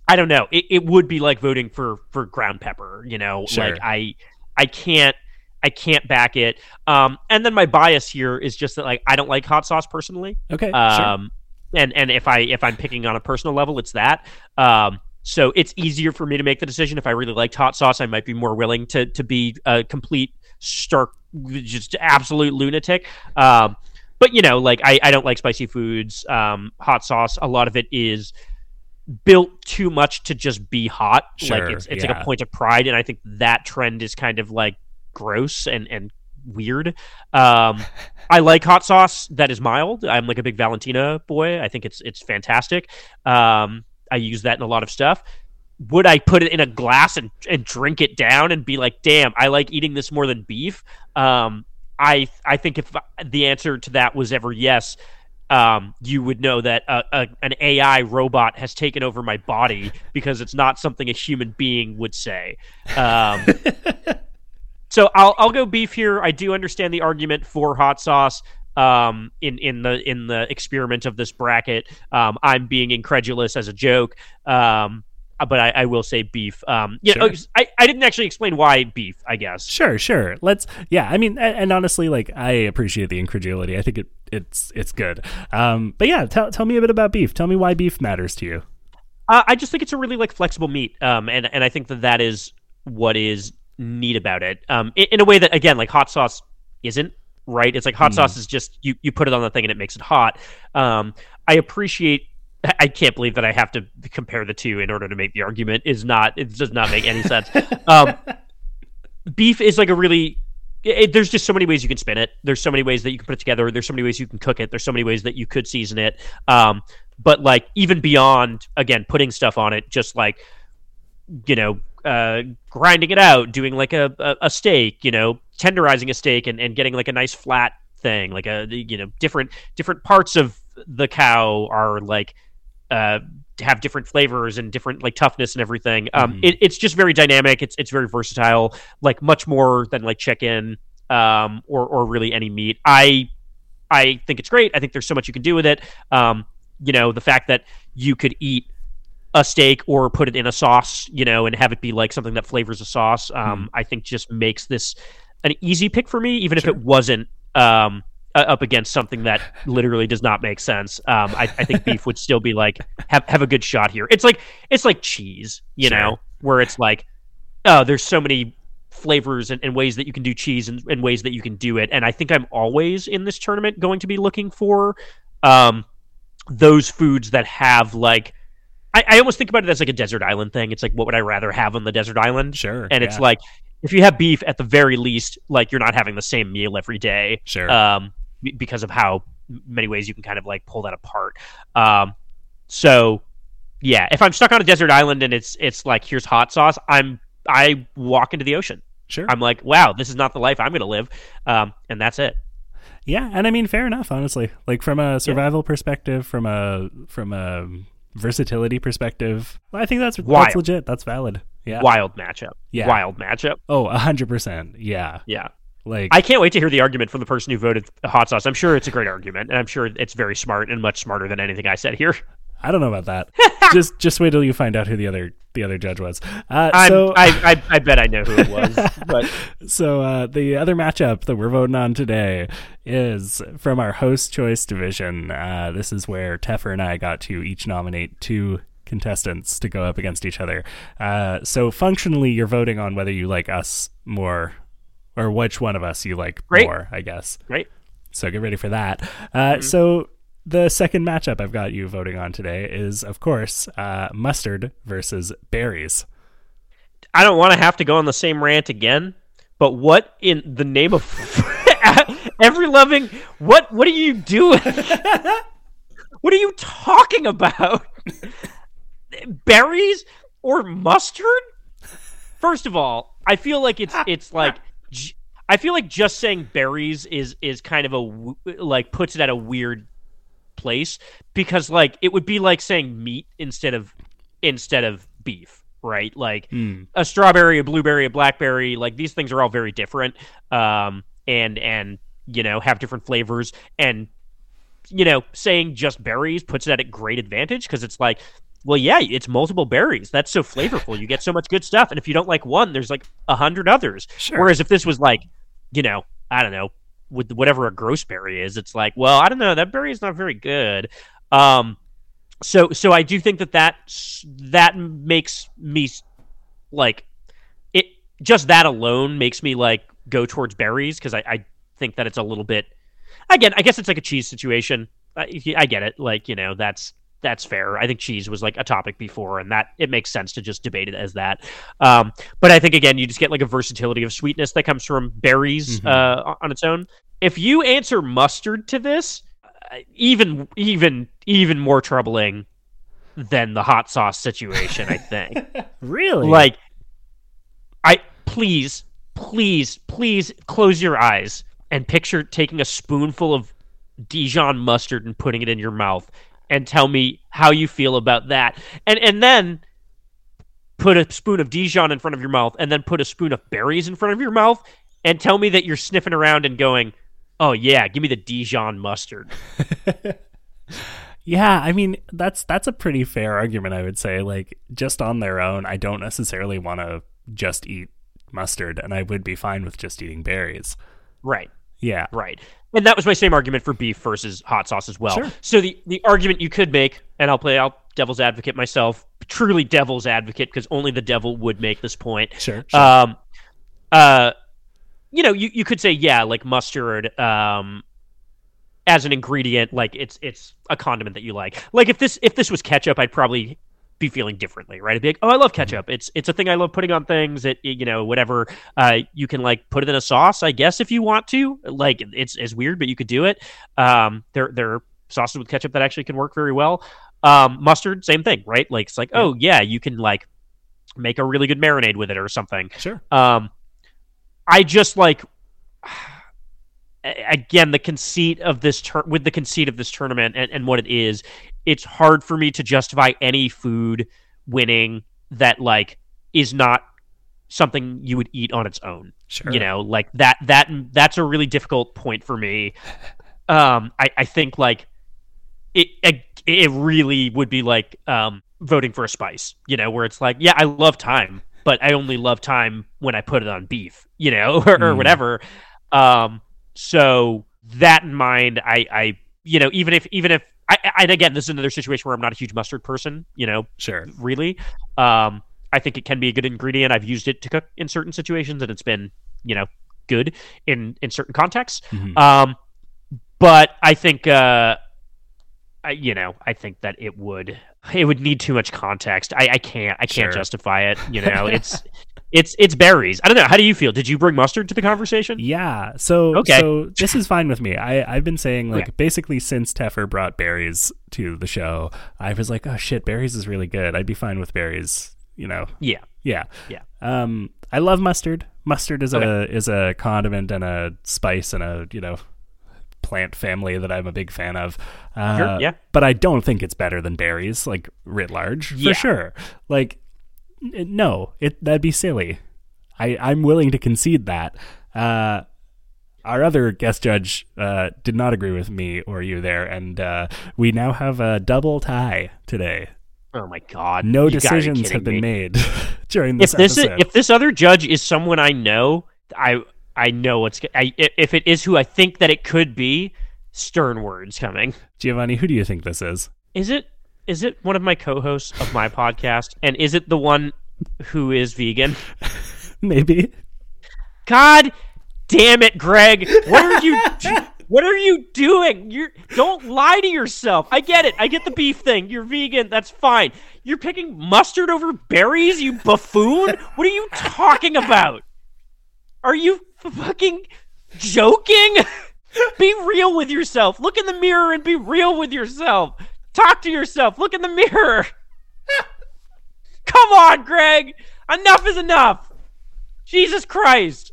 I don't know. It, it would be like voting for for ground pepper. You know, Sure. like I I can't I can't back it. Um, and then my bias here is just that like I don't like hot sauce personally. Okay, sure. Um, and and if I if I'm picking on a personal level, it's that. Um, so it's easier for me to make the decision. If I really liked hot sauce, I might be more willing to to be a complete stark, just absolute lunatic. Um, but you know, like I, I don't like spicy foods. Um, hot sauce, a lot of it is built too much to just be hot. Sure, like it's it's like a point of pride, and I think that trend is kind of like gross and and weird. Um, I like hot sauce that is mild. I'm like a big Valentina boy. I think it's it's fantastic. Um, I use that in a lot of stuff. Would I put it in a glass and, and drink it down and be like, damn, I like eating this more than beef? Um, I I think if the answer to that was ever yes, um, you would know that a, a, an AI robot has taken over my body because it's not something a human being would say. Um, so I'll I'll go beef here. I do understand the argument for hot sauce. Um, in in the in the experiment of this bracket, um, I'm being incredulous as a joke. Um, but I, I will say beef. Um, yeah, Sure. I I didn't actually explain why beef. I guess. Sure, sure. Let's. Yeah, I mean, and, and honestly, like I appreciate the incredulity. I think it it's it's good. Um, but yeah, tell tell me a bit about beef. Tell me why beef matters to you. Uh, I just think it's a really like flexible meat, um, and and I think that that is what is neat about it. Um, in, in a way that again, like hot sauce isn't right. It's like hot Mm. sauce is just you you put it on the thing and it makes it hot. Um, I appreciate. I can't believe that I have to compare the two in order to make the argument. Is not it does not make any sense. Um, beef is like a really it, there's just so many ways you can spin it. There's so many ways that you can put it together. There's so many ways you can cook it. There's so many ways that you could season it. Um, but like even beyond again putting stuff on it, just like you know uh, grinding it out, doing like a, a, a steak, you know, tenderizing a steak and, and getting like a nice flat thing, like a you know different different parts of the cow are like uh, have different flavors and different like toughness and everything. Um, Mhm. it, it's just very dynamic. It's it's very versatile, like much more than like chicken um, or or really any meat. I I think it's great. I think there's so much you can do with it. Um, you know, the fact that you could eat a steak or put it in a sauce, you know, and have it be like something that flavors a sauce, um, I think just makes this an easy pick for me, even if it wasn't um, uh, up against something that literally does not make sense. Um, I, I think beef would still be like have have a good shot here. It's like it's like cheese, you Sure. know, where it's like, oh, there's so many flavors and, and ways that you can do cheese and, and ways that you can do it. And I think I'm always in this tournament going to be looking for um, those foods that have like I, I almost think about it as like a desert island thing. It's like what would I rather have on the desert island? Sure, And it's like if you have beef at the very least, like you're not having the same meal every day Sure. um, because of how many ways you can kind of like pull that apart. Um, so yeah, if I'm stuck on a desert island and it's it's like here's hot sauce, I'm I walk into the ocean. sure. I'm like, wow, this is not the life I'm going to live, um, and that's it. Yeah, and I mean, fair enough. Honestly, like from a survival perspective, from a from a versatility perspective, I think that's that's legit. That's valid. Yeah. Wild matchup. Yeah. Wild matchup. Oh, a hundred percent. Yeah. Yeah. Like I can't wait to hear the argument from the person who voted hot sauce. I'm sure it's a great argument, and I'm sure it's very smart and much smarter than anything I said here. I don't know about that. just just wait till you find out who the other the other judge was. Uh, so I, I I bet I know who it was, but so uh, the other matchup that we're voting on today is from our host choice division. Uh, this is where Teffer and I got to each nominate two contestants to go up against each other. Uh, so functionally, you're voting on whether you like us more or which one of us you like Great. more, I guess. Great. So get ready for that. Uh, So the second matchup I've got you voting on today is, of course, uh, mustard versus berries. I don't want to have to go on the same rant again, but what in the name of every loving what what are you doing? what are you talking about? Berries or mustard? First of all, I feel like it's it's like I feel like just saying berries is is kind of a like puts it at a weird place because like it would be like saying meat instead of instead of beef, right? Like Mm. a strawberry, a blueberry, a blackberry, like these things are all very different. Um and and you know, have different flavors and you know, saying just berries puts it at a great advantage because it's like well, yeah, it's multiple berries. That's so flavorful. You get so much good stuff, and if you don't like one, there's like a hundred others. Sure. Whereas if this was like, you know, I don't know, with whatever a gross berry is, it's like, well, I don't know, that berry is not very good. Um, so so I do think that that that makes me like it. Just that alone makes me like go towards berries because I, I think that it's a little bit. Again, I guess it's like a cheese situation. I, I get it. Like you know, that's that's fair. I think cheese was like a topic before, and that it makes sense to just debate it as that. Um, but I think again, you just get like a versatility of sweetness that comes from berries Mhm. uh, on its own. If you answer mustard to this, uh, even even even more troubling than the hot sauce situation. I think. Really? Like, I please, please, please close your eyes and picture taking a spoonful of Dijon mustard and putting it in your mouth, and tell me how you feel about that. And and then put a spoon of Dijon in front of your mouth, and then put a spoon of berries in front of your mouth, and tell me that you're sniffing around and going, "Oh yeah, give me the Dijon mustard." Yeah, I mean that's that's a pretty fair argument, I would say. Like just on their own, I don't necessarily want to just eat mustard, and I would be fine with just eating berries. Right. Yeah, Right. And that was my same argument for beef versus hot sauce as well. Sure. So the, the argument you could make, and I'll play out devil's advocate myself, truly devil's advocate, because only the devil would make this point. sure. sure. Um, uh, you know, you, you could say, yeah, like mustard, um, as an ingredient, like it's it's a condiment that you like. Like if this if this was ketchup, I'd probably be feeling differently, right? I'd be like, oh, I love ketchup. It's it's a thing I love putting on things. It you know whatever. Uh, you can like put it in a sauce, I guess, if you want to. Like it's it's weird, but you could do it. Um, there there are sauces with ketchup that actually can work very well. Um, mustard, same thing, right? Like it's like, oh yeah, you can like make a really good marinade with it or something. sure. Um, I just like again the conceit of this tur- with the conceit of this tournament and, and what it is. It's hard for me to justify any food winning that like is not something you would eat on its own. Sure. You know, like that that that's a really difficult point for me. Um, I I think like it it, it really would be like um voting for a spice. You know, where it's like, yeah, I love thyme, but I only love thyme when I put it on beef. You know, or, or Mm. whatever. Um, so that in mind, I I you know even if even if I, and again this is another situation where I'm not a huge mustard person. You know, Sure. really. Um, I think it can be a good ingredient. I've used it to cook in certain situations, and it's been, you know, good in in certain contexts. Mhm. Um, but I think, uh, I, you know, I think that it would it would need too much context. I, I can't I can't Sure. justify it. You know, it's it's it's berries. I don't know. How do you feel? Did you bring mustard to the conversation? Yeah. So Okay. so this is fine with me. I I've been saying like Okay. basically since Teffer brought berries to the show, I was like, oh shit, berries is really good. I'd be fine with berries. You know. Yeah. Yeah. Yeah. Um, I love mustard. Mustard is a is a condiment and a spice and a you know plant family that I'm a big fan of. Uh, Sure, yeah. But I don't think it's better than berries, like writ large, for Yeah. sure. Like, no, it that'd be silly. I I'm willing to concede that. Uh, our other guest judge uh, did not agree with me or you there, and uh, we now have a double tie today. Oh my god! No You decisions have been me. made during if this this is, episode. if this other judge is someone I know, I I know what's i- if it is who I think that it could be. Stern words coming. Giovanni, who do you think this is? Is it is it one of my co-hosts of my podcast, and is it the one who is vegan? Maybe. God damn it, Greg! What are you? What are you doing? You don't lie to yourself. I get it. I get the beef thing. You're vegan. That's fine. You're picking mustard over berries, you buffoon. What are you talking about? Are you fucking joking? be real with yourself. Look in the mirror and be real with yourself. Talk to yourself. Look in the mirror. Come on, Greg. Enough is enough. Jesus Christ.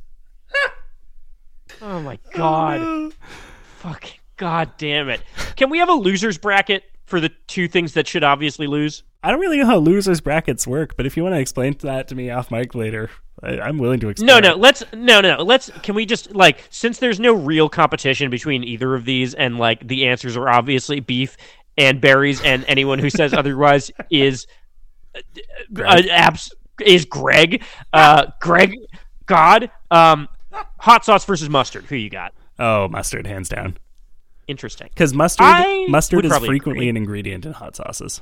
oh my god. Oh, Fucking god damn it. Can we have a losers bracket for the two things that should obviously lose? I don't really know how losers brackets work, but if you want to explain that to me off mic later, I, I'm willing to explain. No, no, let's no, no, let's. Can we just like since there's no real competition between either of these, and like the answers are obviously beef and berries, and anyone who says otherwise is uh, abs- is Greg. Uh, Greg, God, um, hot sauce versus mustard. Who you got? Oh, mustard, hands down. Interesting. Because mustard, I mustard is frequently agree. an ingredient in hot sauces.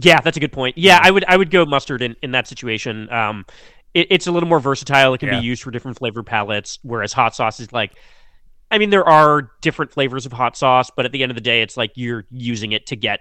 Yeah, that's a good point. Yeah, I would I would go mustard in, in that situation. Um, it, it's a little more versatile. It can Yeah. be used for different flavor palettes, whereas hot sauce is like, I mean, there are different flavors of hot sauce, but at the end of the day, it's like you're using it to get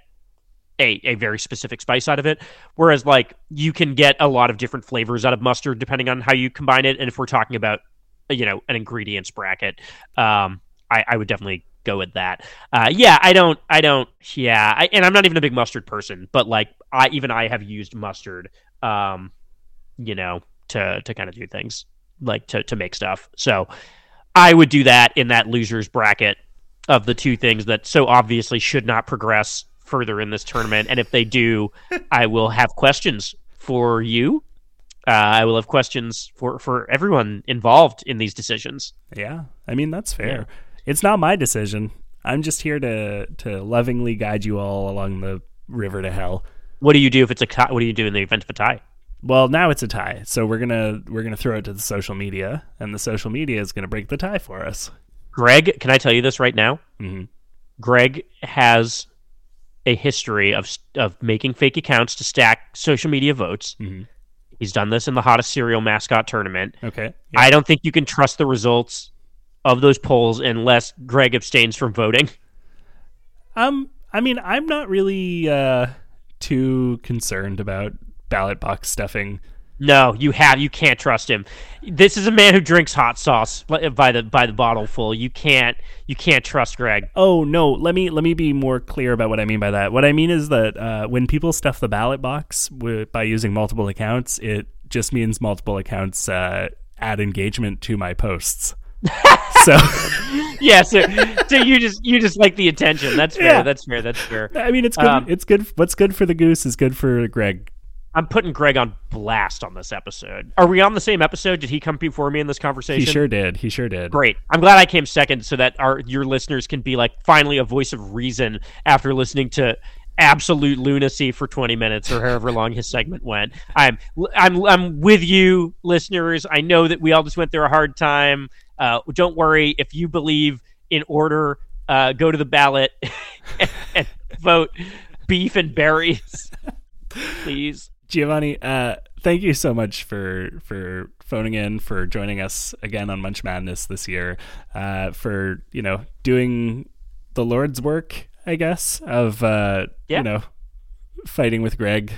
a a very specific spice out of it. Whereas like you can get a lot of different flavors out of mustard depending on how you combine it. And if we're talking about you know an ingredients bracket, um, I, I would definitely go with that. Uh, yeah, I don't, I don't, yeah, I, and I'm not even a big mustard person, but like I even I have used mustard, um, you know, to to kind of do things like to to make stuff. So I would do that in that losers bracket of the two things that so obviously should not progress further in this tournament. And if they do, I will have questions for you. Uh, I will have questions for for everyone involved in these decisions. Yeah, I mean that's fair. It's not my decision. I'm just here to to lovingly guide you all along the river to hell. What do you do if it's a tie? What do you do in the event of a tie? Well, now it's a tie, so we're gonna we're gonna throw it to the social media, and the social media is gonna break the tie for us. Greg, can I tell you this right now? Mhm. Greg has a history of of making fake accounts to stack social media votes. Mhm. He's done this in the hottest cereal mascot tournament. Okay. I don't think you can trust the results of those polls unless Greg abstains from voting. Um, I mean, I'm not really uh, too concerned about ballot box stuffing. No, you have you can't trust him. This is a man who drinks hot sauce by the by the bottle full. You can't you can't trust Greg. Oh no, let me let me be more clear about what I mean by that. What I mean is that uh, when people stuff the ballot box by using multiple accounts, it just means multiple accounts uh, add engagement to my posts. so Yeah, so, so you just you just like the attention. That's fair. Yeah. That's fair. That's fair. I mean, it's good. Um, it's good. What's good for the goose is good for Greg. I'm putting Greg on blast on this episode. Are we on the same episode? Did he come before me in this conversation? He sure did. He sure did. Great. I'm glad I came second so that our your listeners can be like finally a voice of reason after listening to absolute lunacy for 20 minutes or however long his segment went. I'm I'm I'm with you listeners. I know that we all just went through a hard time. Uh, don't worry if you believe in order uh, go to the ballot and, and vote beef and berries. Please. Giovanni, uh, thank you so much for for phoning in, for joining us again on Munch Madness this year, uh, for you know doing the Lord's work, I guess, of uh, Yeah. you know fighting with Greg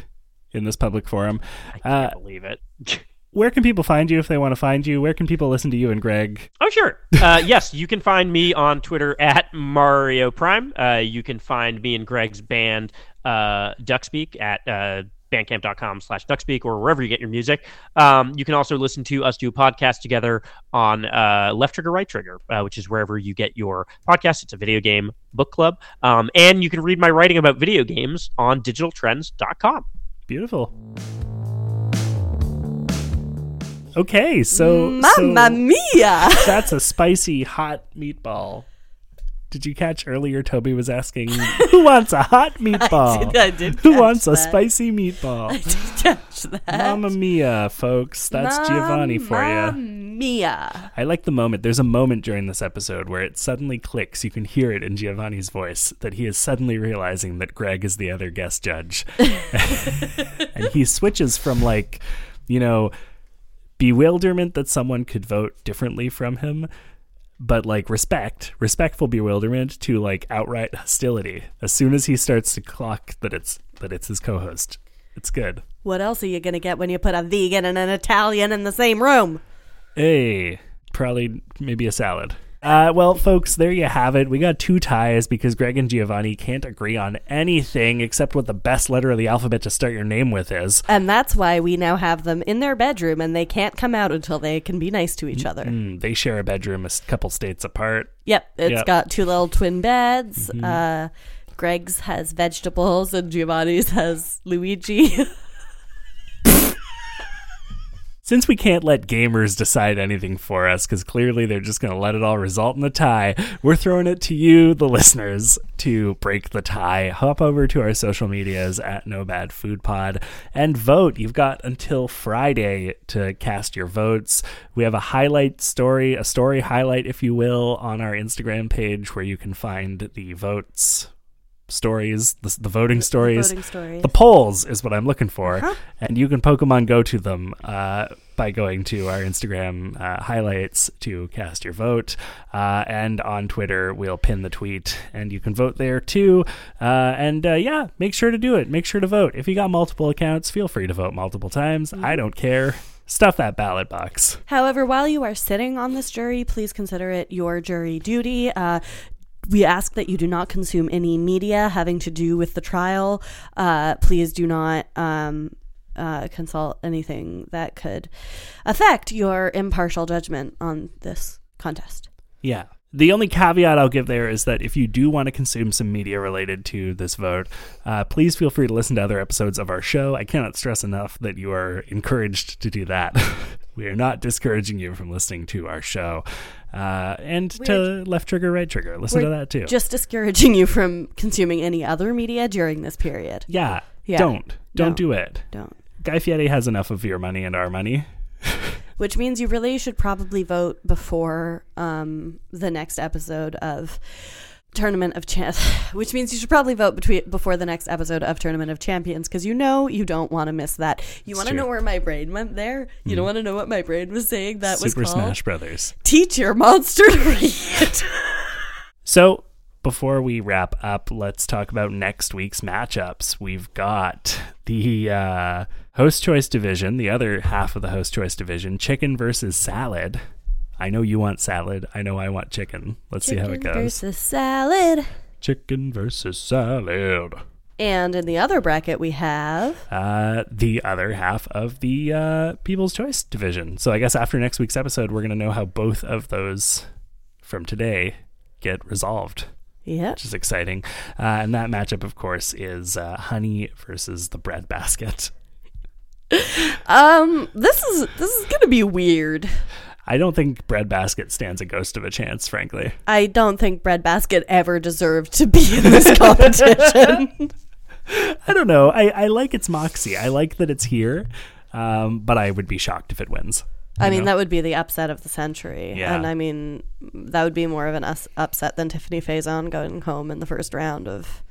in this public forum. I Uh, can't believe it. where can people find you if they want to find you? Where can people listen to you and Greg? Oh, sure. Uh, yes, you can find me on Twitter at Mario Prime. Uh, you can find me and Greg's band, uh, Duckspeak, at uh, bandcamp.com slash Duckspeak or wherever you get your music. Um, you can also listen to us do a podcast together on uh, Left Trigger, Right Trigger, uh, which is wherever you get your podcast. It's a video game book club. Um, and you can read my writing about video games on digitaltrends.com. Beautiful. Okay, so Mamma so mia! that's a spicy hot meatball. Did you catch earlier? Toby was asking, "Who wants a hot meatball? I did Who catch wants a spicy meatball?" I did catch that. Mamma mia, folks! That's Giovanni for Mamma you. Mia. I like the moment. There's a moment during this episode where it suddenly clicks. You can hear it in Giovanni's voice that he is suddenly realizing that Greg is the other guest judge. and he switches from like, you know, bewilderment that someone could vote differently from him, but like respect, respectful bewilderment to like outright hostility. As soon as he starts to clock that it's that it's his co-host, it's good. What else are you going to get when you put a vegan and an Italian in the same room? Hey, probably maybe a salad. Uh, well, folks, there you have it. We got two ties because Greg and Giovanni can't agree on anything except what the best letter of the alphabet to start your name with is. And that's why we now have them in their bedroom and they can't come out until they can be nice to each other. Mm, they share a bedroom a couple states apart. Yep, it's Yep. got two little twin beds. Uh, Greg's has vegetables and Giovanni's has Luigi. Since we can't let gamers decide anything for us, because clearly they're just going to let it all result in a tie, we're throwing it to you, the listeners, to break the tie. Hop over to our social medias at No Bad Food Pod and vote. You've got until Friday to cast your votes. We have a highlight story, a story highlight, if you will, on our Instagram page where you can find the votes stories, the, the voting stories. voting stories. The polls is what I'm looking for, Uh-huh. and you can Pokemon Go to them uh, by going to our Instagram uh, highlights to cast your vote, uh, and on Twitter we'll pin the tweet, and you can vote there too. Uh, and uh, yeah, make sure to do it. Make sure to vote. If you got multiple accounts, feel free to vote multiple times. Mm-hmm. I don't care. Stuff that ballot box. However, while you are sitting on this jury, please consider it your jury duty. Uh, we ask that you do not consume any media having to do with the trial. Uh, please do not um, uh, consult anything that could affect your impartial judgment on this contest. Yeah. The only caveat I'll give there is that if you do want to consume some media related to this vote, uh, please feel free to listen to other episodes of our show. I cannot stress enough that you are encouraged to do that. we are not discouraging you from listening to our show. Uh, and to left trigger, right trigger. Listen to We're that too. Just discouraging you from consuming any other media during this period. yeah, Yeah. Don't. Don't No. do it. Don't. Guy Fieri has enough of your money and our money. Which means you really should probably vote before um, the next episode of Tournament of Champions. Which means you should probably vote between before the next episode of Tournament of Champions because you know you don't want to miss that. You want to. Know where my brain went there. You don't want to know what my brain was saying. That Super was called Super Smash Brothers. Teach Your Monster to Read. So, before we wrap up, let's talk about next week's matchups. We've got the uh, host choice division, the other half of the host choice division, chicken versus salad. I know you want salad. I know I want chicken. Let's see how it Chicken goes. versus salad. Chicken versus salad. And in the other bracket we have Uh, the other half of the uh, People's Choice division. So I guess after next week's episode, we're going to know how both of those from today get resolved. yeah. which is exciting. Uh, and that matchup, of course, is uh, Honey versus the Bread Basket. Um this is this is going to be weird. I don't think Breadbasket stands a ghost of a chance, frankly. I don't think Breadbasket ever deserved to be in this competition. I don't know. I, I like its moxie. I like that it's here, um, but I would be shocked if it wins. I mean, know? that would be the upset of the century. Yeah. And I mean, that would be more of an us- upset than Tiffani Faison going home in the first round of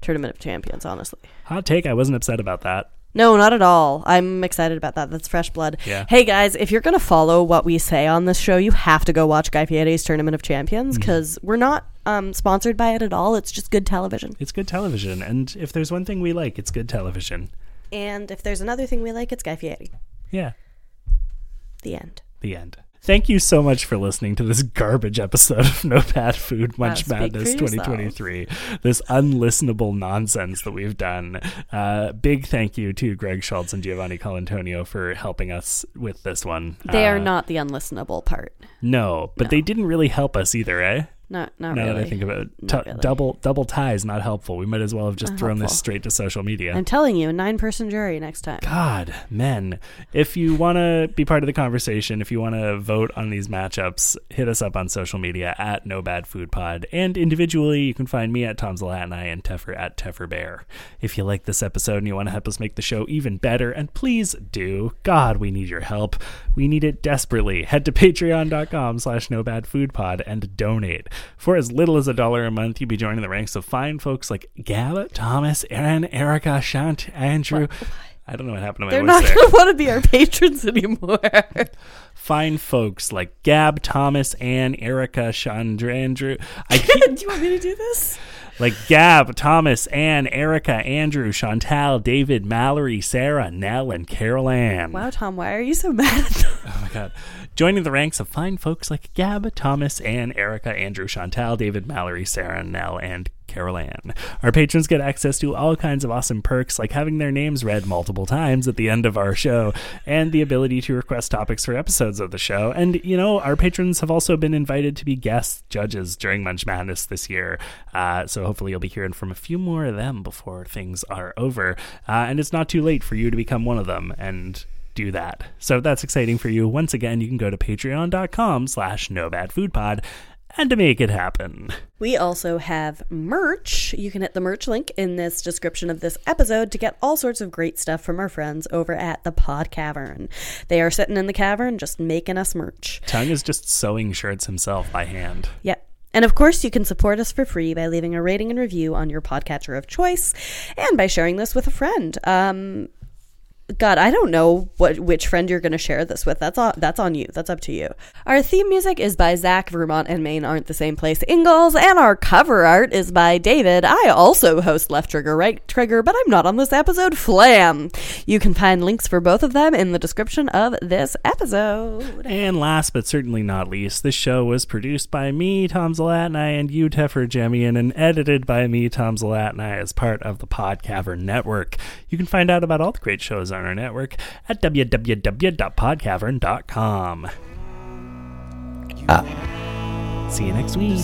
Tournament of Champions, honestly. Hot take. I wasn't upset about that. No, not at all. I'm excited about that. That's fresh blood. Yeah. Hey, guys, if you're going to follow what we say on this show, you have to go watch Guy Fieri's Tournament of Champions Mm-hmm. because we're not um, sponsored by it at all. It's just good television. It's good television, and if there's one thing we like, it's good television. And if there's another thing we like, it's Guy Fieri. Yeah. The end. The end. Thank you so much for listening to this garbage episode of No Bad Food speak Madness 2023. This unlistenable nonsense that we've done. Uh, big thank you to Greg Schultz and Giovanni Colantonio for helping us with this one. They are Uh, not the unlistenable part. No, but they didn't really help us either, eh? Not, not now really. that I think about it, T- really. double double ties not helpful. We might as well have just Not thrown this straight to social media. I'm telling you, a nine person jury next time. God, men. If you want to be part of the conversation, if you want to vote on these matchups, hit us up on social media at No Bad Food Pod. And individually, you can find me at Tom's Latinai and Teffer at Teffer Bear. If you like this episode and you want to help us make the show even better, and please do, God, we need your help. We need it desperately. Head to patreon.com slash No Bad Food Pod and donate. For as little as a dollar a month, you'd be joining the ranks of fine folks like Gab, Thomas, Aaron, Erica, Shant, Andrew. I don't know what happened to my They're not going to want to be our patrons anymore. Fine folks like Gab, Thomas, Ann, Erica, Chandra, Andrew. I keep, Do you want me to do this? like Gab, Thomas, Ann, Erica, Andrew, Chantal, David, Mallory, Sarah, Nell, and Carol Ann. Wow, Tom, why are you so mad? Oh my god. Joining the ranks of fine folks like Gab, Thomas, Ann, Erica, Andrew, Chantal, David, Mallory, Sarah, Nell, and Carol Ann. Our patrons get access to all kinds of awesome perks like having their names read multiple times at the end of our show and the ability to request topics for episodes of the show. And, you know, our patrons have also been invited to be guest judges during Munch Madness this year. Uh, so hopefully you'll be hearing from a few more of them before things are over. Uh, and it's not too late for you to become one of them. And do that. So if that's exciting for you, once again, you can go to patreon.com slash no bad food pod and to make it happen. We also have merch. You can hit the merch link in this description of this episode to get all sorts of great stuff from our friends over at the Pod Cavern. They are sitting in the cavern just making us merch. Tongue is just sewing shirts himself by hand. Yep. And of course, you can support us for free by leaving a rating and review on your podcatcher of choice and by sharing this with a friend. Um, God, I don't know what which friend you're going to share this with. That's on, that's on you. That's up to you. Our theme music is by Zach. Vermont and Maine aren't the same place. Ingalls, and our cover art is by David. I also host Left Trigger, Right Trigger, but I'm not on this episode. Flam. You can find links for both of them in the description of this episode. And last but certainly not least, this show was produced by me, Tom Zalatni, and you, Teffer Jemian, and edited by me, Tom Zalatni, as part of the Podcavern Network. You can find out about all the great shows on our network at www.podcavern.com. Ah. See you next week.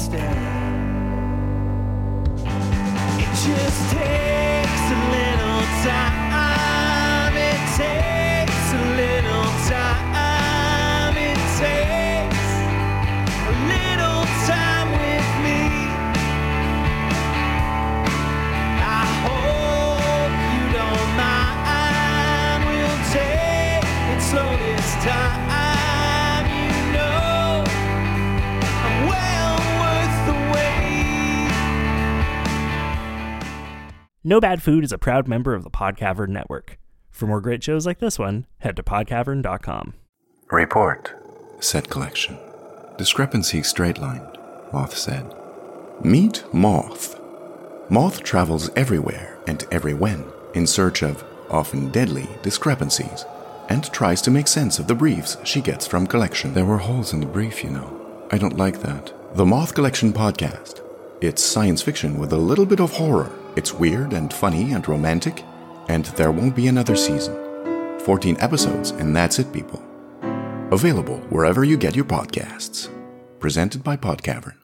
No Bad Food is a proud member of the Podcavern Network. For more great shows like this one, head to podcavern.com. Report. Set collection. Discrepancy straight line. Moth said. Meet Moth. Moth travels everywhere and every when in search of, often deadly, discrepancies and tries to make sense of the briefs she gets from collection. There were holes in the brief, you know. I don't like that. The Moth Collection Podcast. It's science fiction with a little bit of horror. It's weird and funny and romantic, and there won't be another season. 14 episodes, and that's it, people. Available wherever you get your podcasts. Presented by Podcavern.